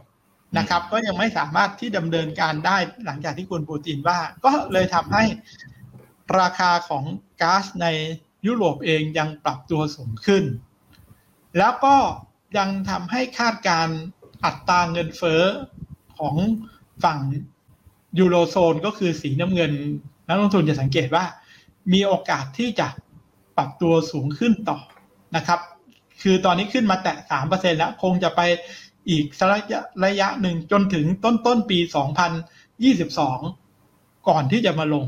A: นะครับ ก็ยังไม่สามารถที่ดำเนินการได้หลังจากที่คุณปูตินว่า ก็เลยทำให้ราคาของก๊าซในยุโรปเองยังปรับตัวสูงขึ้น แล้วก็ยังทำให้คาดการอัตราเงินเฟ้อของฝั่ง ยูโรโซนก็คือสีน้ำเงิน นักลงทุนจะสังเกตว่า มีโอกาสที่จะปรับตัวสูงขึ้นต่อนะครับ คือตอนนี้ขึ้นมาแตะสามเปอร์เซ็นแล้ว คงจะไปอีกระยะระยะหนึ่งจนถึงต้นต้นปีสองพันยี่สิบสองก่อนที่จะมาลง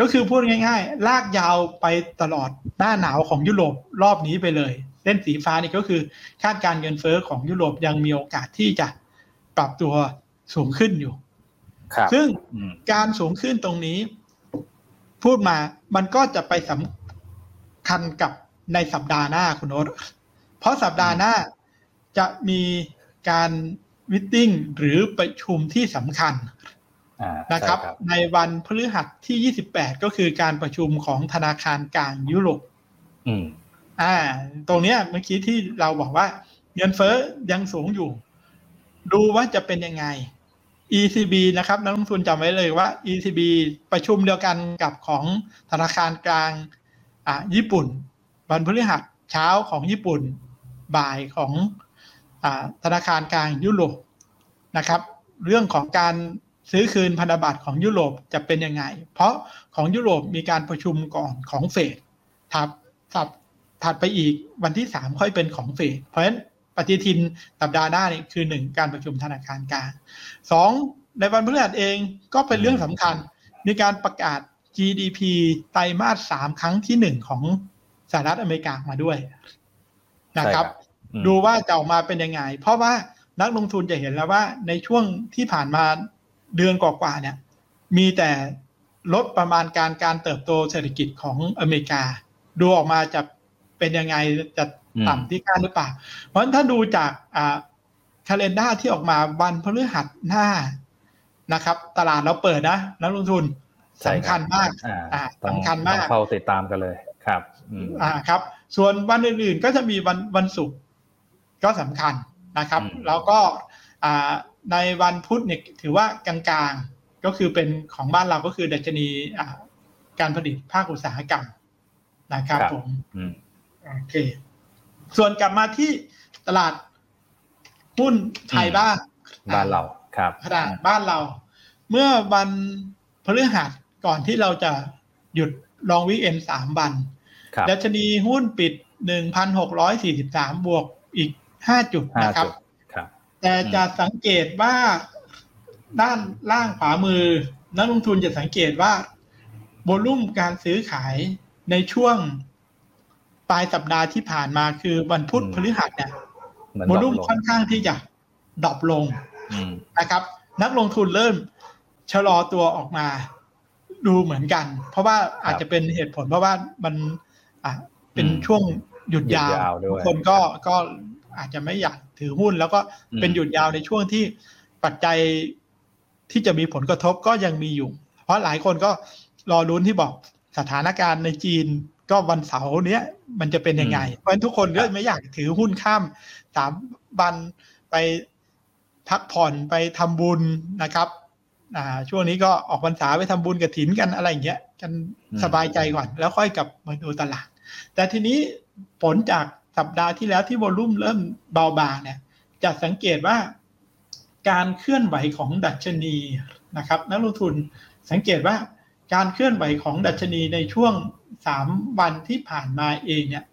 A: ก็คือพูดง่าย ๆ ลากยาวไปตลอดหน้าหนาวของยุโรปรอบนี้ไปเลย เส้นสีฟ้านี่ก็คือคาดการเงินเฟอ้อของยุโรปยังมีโอกาสที่จะปรับตัวสูงขึ้นอยู่ ซึ่งการสูงขึ้นตรงนี้ พูดมามันก็จะไปสำคัญกับในสัปดาห์หน้าคุณโนตเพราะสัปดาห์หน้าจะมีการวิตติ้งหรือประชุมที่สำคัญนะครับ ในวันพฤหัสที่ 28 ก็คือการประชุมของธนาคารกลางยุโรปอ่า ตรงเนี้ยเมื่อกี้ที่เราบอกว่า เงินเฟ้อยังสูงอยู่ ดูว่าจะเป็นยังไง ECB นะครับนักลงทุนจำไว้เลยว่า ECB ประชุมเดียวกันกับของธนาคารกลางอ่าญี่ปุ่นวันพฤหัสเช้าของญี่ปุ่นบ่ายของอ่าธนาคารกลางยุโรปนะครับ เรื่องของการซื้อคืนพันธบัตรของยุโรปจะเป็นยังไง เพราะของยุโรปมีการประชุมก่อนของเฟดทับถัดถัดไปอีกวันที่สามค่อยเป็นของเฟดเพราะฉะนั้น ปฏิทินสัปดาห์หน้านี่คือหนึ่งการประชุมธนาคารกลางสองในวันพฤหัสเองก็เป็นเรื่องสำคัญมีการประกาศ GDP ไตรมาสสามครั้งที่หนึ่งของสหรัฐอเมริกามาด้วยนะครับ ดูว่าจะออกมาเป็นยังไง เพราะว่านักลงทุนจะเห็นแล้วว่าในช่วงที่ผ่านมาเดือนกว่าๆเนี่ย มีแต่ลดประมาณการการเติบโตเศรษฐกิจของอเมริกา ดูออกมาจะเป็นยังไงจะ ต่ำที่คาดหรือเปล่า เพราะฉะนั้นถ้าดูจากอ่าคาล endar ที่ออกมาวันพฤหัสหน้านะครับ ตลาดเราเปิดนะนักลงทุนสำคัญมาก
B: อ่าสำคัญมากเข้าติดตามกันเลยครับ
A: อ่าครับ ส่วนวันอื่นๆก็จะมีวันวันศุกร์ก็สำคัญนะครับ แล้วก็อ่าในวันพุธเนี่ยถือว่ากลางๆก็คือเป็นของบ้านเราก็คือดัชนีอ่าการผลิตภาคอุตสาหกรรมนะครับผมโอเค ส่วนกลับมาที่ตลาดหุ้นไทยบ้าง
B: บ้านเราครับ
A: ขนาดบ้านเรา เมื่อวันพฤหัสก่อนที่เราจะหยุดลองวิกเอนสามวันดัชนีหุ้นปิดหนึ่งพันหกร้อยสี่สิบสามบวกอีกห้าจุดนะครับ แต่จะสังเกตว่าด้านล่างขวามือ นักลงทุนจะสังเกตว่าโวลุ่มการซื้อขายในช่วงป ลายสัปดาห์ที่ผ่านมาคือวันพุธพฤหัสเนี่ยโวลุ่มค่อนข้างที่จะดรอปลงนะครับ นักลงทุนเริ่มชะลอตัวออกมาดูเหมือนกัน เพราะว่าอาจจะเป็นเหตุผลเพราะว่ามันอะเป็นช่วงหยุดยาวทุกคนก็ก็อาจจะไม่อยากถือหุ้น แล้วก็เป็นหยุดยาวในช่วงที่ปัจจัยที่จะมีผลกระทบก็ยังมีอยู่ เพราะหลายคนก็รอรุ้นที่บอกสถานการณ์ในจีน ก็วันเสาร์เนี้ยมันจะเป็นยังไง เพราะฉะนั้นทุกคนก็ไม่อยากถือหุ้นข้ามสามวันไปพักผ่อนไปทำบุญนะครับอ่าช่วงนี้ก็ออกพรรษาไปทำบุญกับถินกันอะไรอย่างเงี้ยกันสบายใจก่อน แล้วค่อยกลับมาดูตลาด แต่ทีนี้ผลจากสัปดาห์ที่แล้วที่วอลุ่มเริ่มเบาบางเนี่ย จะสังเกตว่าการเคลื่อนไหวของดัชนีนะครับนักลงทุนสังเกตว่าการเคลื่อนไหวของดัชนีในช่วง สามวันที่ผ่านมาเองเนี่ย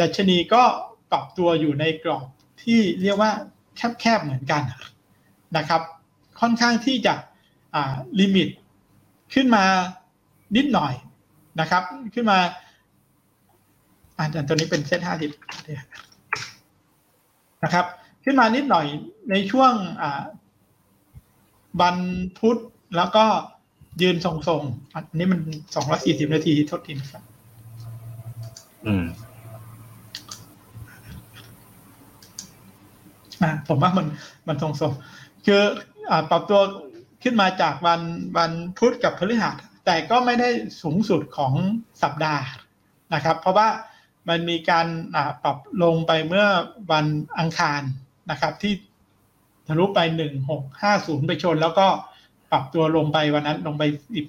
A: ดัชนีก็ปรับตัวอยู่ในกรอบที่เรียกว่าแคบๆเหมือนกันนะครับ ค่อนข้างที่จะลิมิตขึ้นมานิดหน่อยนะครับ ขึ้นมาอาจารย์ตัวนี้เป็นเซตห้าสิบนะครับ ขึ้นมานิดหน่อยในช่วงวันพุธแล้วก็ยืนทรงๆ อันนี้มันสองร้อสี่สิบนาทีทดทีนะครับ
B: อืม
A: อ่าผมว่ามันมันทรงๆคืออ่าปรับตัวขึ้นมาจากวันวันพุธกับพฤหัส แต่ก็ไม่ได้สูงสุดของสัปดาห์นะครับ เพราะว่ามันมีการปรับลงไปเมื่อวันอังคารนะครับ ที่ทะลุไปหนึ่งหกห้าศูนย์ไปชน แล้วก็ปรับตัวลงไปวันนั้นลงไปสิบ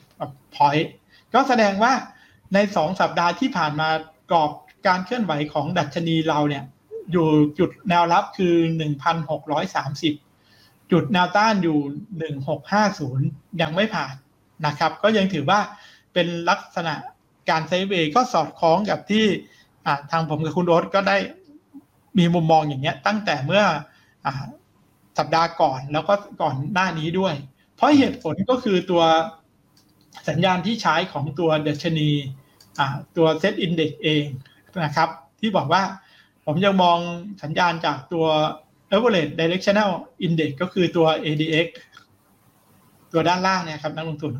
A: พอยต์ก็แสดงว่าในสองสัปดาห์ที่ผ่านมา รอบการเคลื่อนไหวของดัชนีเราเนี่ย อยู่จุดแนวรับคือหนึ่งพันหกร้อยสามสิบจุดแนวต้านอยู่หนึ่งหกห้าศูนย์ยังไม่ผ่านนะครับ ก็ยังถือว่าเป็นลักษณะการไซเวย์ก็สอดคล้องกับที่ทางผมกับคุณโรสก็ได้มีมุมมองอย่างเงี้ย ตั้งแต่เมื่ออสัปดาห์ก่อนแล้วก็ก่อนหน้านี้ด้วย เพราะเหตุผลก็คือตัวสัญญาณที่ใช้ของตัวเดชนี ตัวเซตอินเด็กเองนะครับ ที่บอกว่าผมยังมองสัญญาณจากตัว average directional index ก็คือตัว ADX ตัวด้านล่างเนี่ยครับนักลงทุน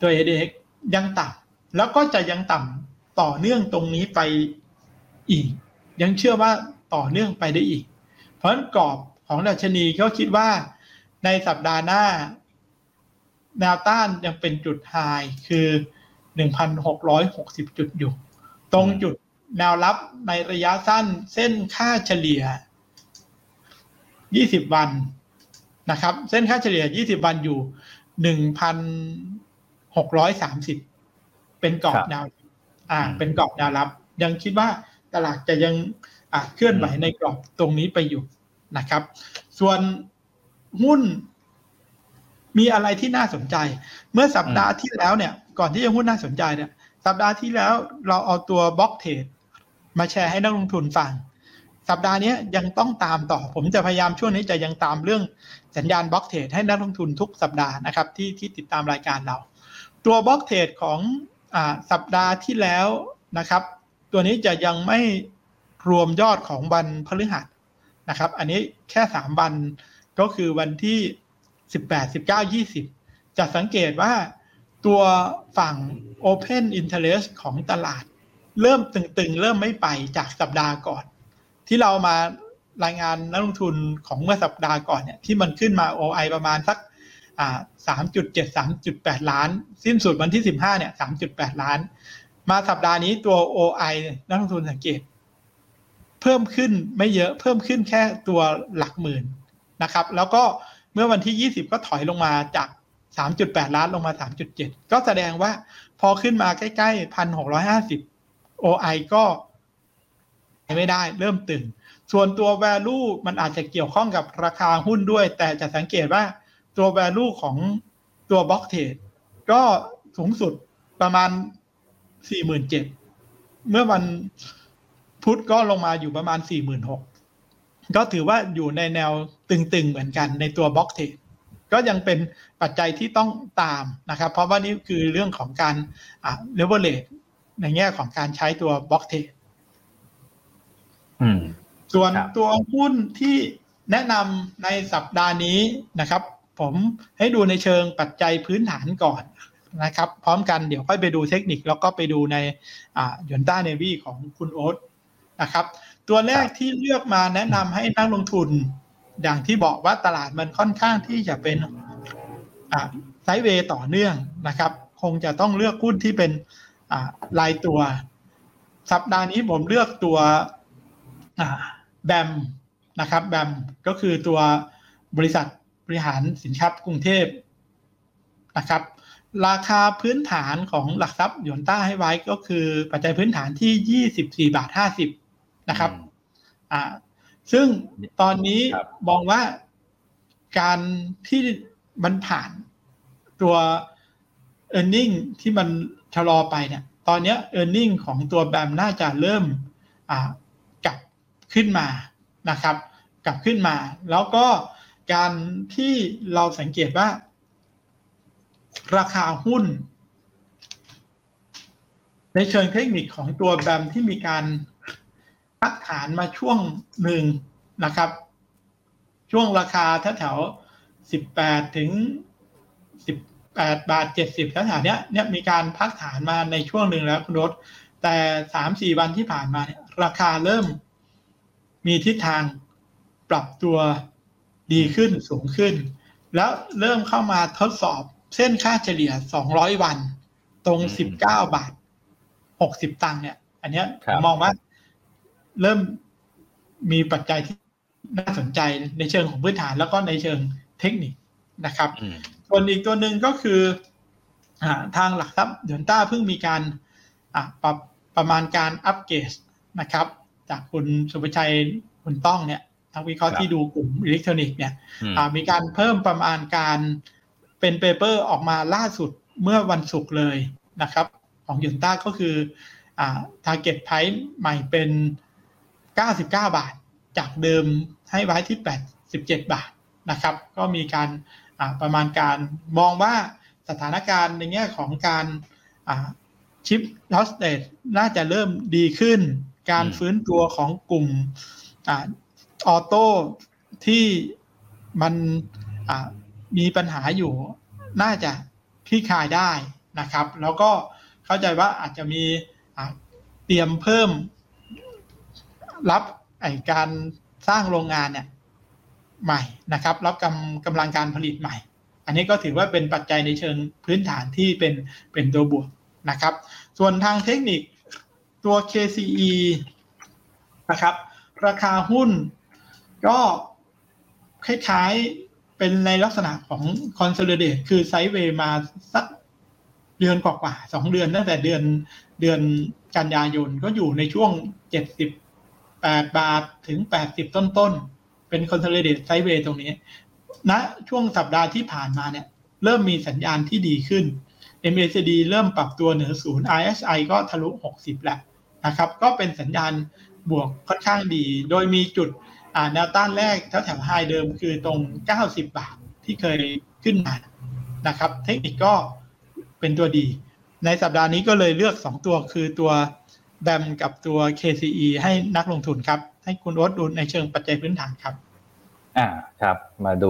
A: ตัว ADX ยังต่ำแล้วก็จะยังต่ำต่อเนื่องตรงนี้ไปอีก ยังเชื่อว่าต่อเนื่องไปได้อีก เพราะฉะนั้นกรอบของดัชนีก็คิดว่าในสัปดาห์หน้า แนวต้านยังเป็นจุดไฮคือ 1,660 จุดอยู่ ตรงจุดแนวรับในระยะสั้นเส้นค่าเฉลี่ย 20 วันนะครับ เส้นค่าเฉลี่ย 20 วันอยู่ 1,630 เป็นกรอบแนวอ่า เป็นกรอบแนวรับ ยังคิดว่าตลาดจะยังอ่าเคลื่อนไหวในกรอบตรงนี้ไปอยู่นะครับ ส่วนหุ้นมีอะไรที่น่าสนใจ เมื่อสัปดาห์ที่แล้วเนี่ย ก่อนที่จะหุ้นน่าสนใจเนี่ยสัปดาห์ที่แล้วเราเอาตัวบล็อกเทรดมาแชร์ให้นักลงทุนฟัง สัปดาห์นี้ยังต้องตามต่อ ผมจะพยายามช่วงนี้จะยังตามเรื่องสัญญาณบล็อกเทรดให้นักลงทุนทุกสัปดาห์นะครับที่ที่ติดตามรายการเรา ตัวบล็อกเทรดของอสัปดาห์ที่แล้วนะครับ ตัวนี้จะยังไม่รวมยอดของวันพฤหัสนะครับ อันนี้แค่สามวันก็คือวันที่สิบแปดสิบเก้ายี่สิบจะสังเกตว่า ตัวฝั่ง Open Interest ของตลาด เริ่มตึงๆ เริ่มไม่ไปจากสัปดาห์ก่อน ที่เรามารายงานนักลงทุนของเมื่อสัปดาห์ก่อนเนี่ยที่มันขึ้นมา OI ประมาณสักสามจุดเจ็ดสามจุดแปดล้าน สิ้นสุดวันที่สิบห้าเนี่ยสามจุดแปดล้าน มาสัปดาห์นี้ตัว OI นักลงทุนสังเกต เพิ่มขึ้นไม่เยอะเพิ่มขึ้นแค่ตัวหลักหมื่นนะครับ แล้วก็เมื่อวันที่20ก็ถอยลงมาจาก 3.8ล้านลงมา3.7ก็แสดงว่าพอขึ้นมาใกล้ๆ1,650 OI ก็ไม่ได้เริ่มตึง ส่วนตัว value มันอาจจะเกี่ยวข้องกับราคาหุ้นด้วย แต่จะสังเกตว่าตัว value ของตัว block trade ก็สูงสุดประมาณ 47,000เมื่อวันพุธก็ลงมาอยู่ประมาณ 46,000ก็ถือว่าอยู่ในแนวตึงๆเหมือนกันในตัว block trade ก็ยังเป็นปัจจัยที่ต้องตามนะครับ เพราะว่านี่คือเรื่องของการอ่าเลเวลเลตในแง่ของการใช้ตัว block trade ส่วนตัวหุ้นที่แนะนำในสัปดาห์นี้นะครับ ผมให้ดูในเชิงปัจจัยพื้นฐานก่อนนะครับ พร้อมกันเดี๋ยวค่อยไปดูเทคนิคแล้วก็ไปดูในอ่ายอนต้าเนวีของคุณโอ๊ตนะครับ ตัวแรกที่เลือกมาแนะนำให้นักลงทุน อย่างที่บอกว่าตลาดมันค่อนข้างที่จะเป็นไซด์เวย์ต่อเนื่องนะครับ คงจะต้องเลือกหุ้นที่เป็นรายตัว สัปดาห์นี้ผมเลือกตัวแบมนะครับแบมก็คือตัวบริษัทบริหารสินทรัพย์กรุงเทพนะครับ ราคาพื้นฐานของหลักทรัพย์ยนต้าให้ไว้ก็คือปัจจัยพื้นฐานที่ 24 บาท 50 นะครับอ่า ซึ่งตอนนี้มองว่าการที่มันผ่านตัว e a r n i n g ที่มันชะลอไปเนี่ย ตอนเนี้ย e a r n i n g ของตัวแบมน่าจะเริ่มอ่ากลับขึ้นมานะครับ กลับขึ้นมา แล้วก็การที่เราสังเกตว่า ราคาหุ้น ในเชิงเทคนิคของตัวแบมที่มีการ พักฐานมาช่วงหนึ่งนะครับ ช่วงราคาแถวๆสิบแปดถึงสิบแปดบาทเจ็ดสิบแถวๆเนี้ยเนี่ยมีการพักฐานมาในช่วงหนึ่งแล้วคุณรถแต่สามสี่วันที่ผ่านมาเนี่ยราคาเริ่มมีทิศทางปรับตัวดีขึ้นสูงขึ้น แล้วเริ่มเข้ามาทดสอบเส้นค่าเฉลี่ย 200 วัน ตรง 19 บาท 60 ตังค์เนี่ย อันเนี้ยผมมองว่า เริ่มมีปัจจัยที่น่าสนใจในเชิงของพื้นฐานแล้วก็ในเชิงเทคนิคนะครับส่วนอีกตัวหนึ่งก็คืออทางหลักทรัพย์เดือนต้าเพิ่งมีการปรับประมาณการอัปเกรดนะครับ จากคุณสุภชัยคุณต้องเนี่ยนักวิเคราะห์ที่ดูกลุ่มอิเล็กทรอนิกส์เนี่ยมีการเพิ่มประมาณการเป็น paper ออกมาล่าสุดเมื่อวันศุกร์เลยนะครับ ของหยวนต้าก็คืออ่า target price ใหม่เป็น 99 บาท จากเดิมให้ไว้ที่ 87 บาทนะครับ ก็มีการประมาณการมองว่าสถานการณ์ในแง่ของการชิปลอสเตดน่าจะเริ่มดีขึ้น การฟื้นตัวของกลุ่มออโต้ที่มันมีปัญหาอยู่น่าจะคลี่คลายได้นะครับ แล้วก็เข้าใจว่าอาจจะมีเตรียมเพิ่ม รับไอการสร้างโรงงานเนี่ยใหม่นะครับ รับกำกำลังการผลิตใหม่ อันนี้ก็ถือว่าเป็นปัจจัยในเชิงพื้นฐานที่เป็นเป็นตัวบวกนะครับ ส่วนทางเทคนิคตัว KCE นะครับ ราคาหุ้นก็คล้ายๆเป็นในลักษณะของ consolidate คือไซด์เวย์มาสักเดือนกว่าๆสองเดือนตั้งแต่เดือนเดือนกันยายนก็อยู่ในช่วง78บ 8 บาทถึง 80 ต้นๆเป็น consolidate sideway ตรงนี้ณนะช่วงสัปดาห์ที่ผ่านมาเนี่ย เริ่มมีสัญญาณที่ดีขึ้น MACD เริ่มปรับตัวเหนือศูนย์ RSI ก็ทะลุ 60 แล้วนะครับ ก็เป็นสัญญาณบวกค่อนข้างดี โดยมีจุดแนวต้านแรกแถวแถวไฮเดิมคือตรง 90 บาทที่เคยขึ้นมานะครับ เทคนิคก็เป็นตัวดี ในสัปดาห์นี้ก็เลยเลือก 2 ตัวคือตัว แบมกับตัว KCE ให้นักลงทุนครับ ให้คุณโอ๊ตดูในเชิงปัจจัยพื้นฐานครับ
B: อ่าครับ มาดู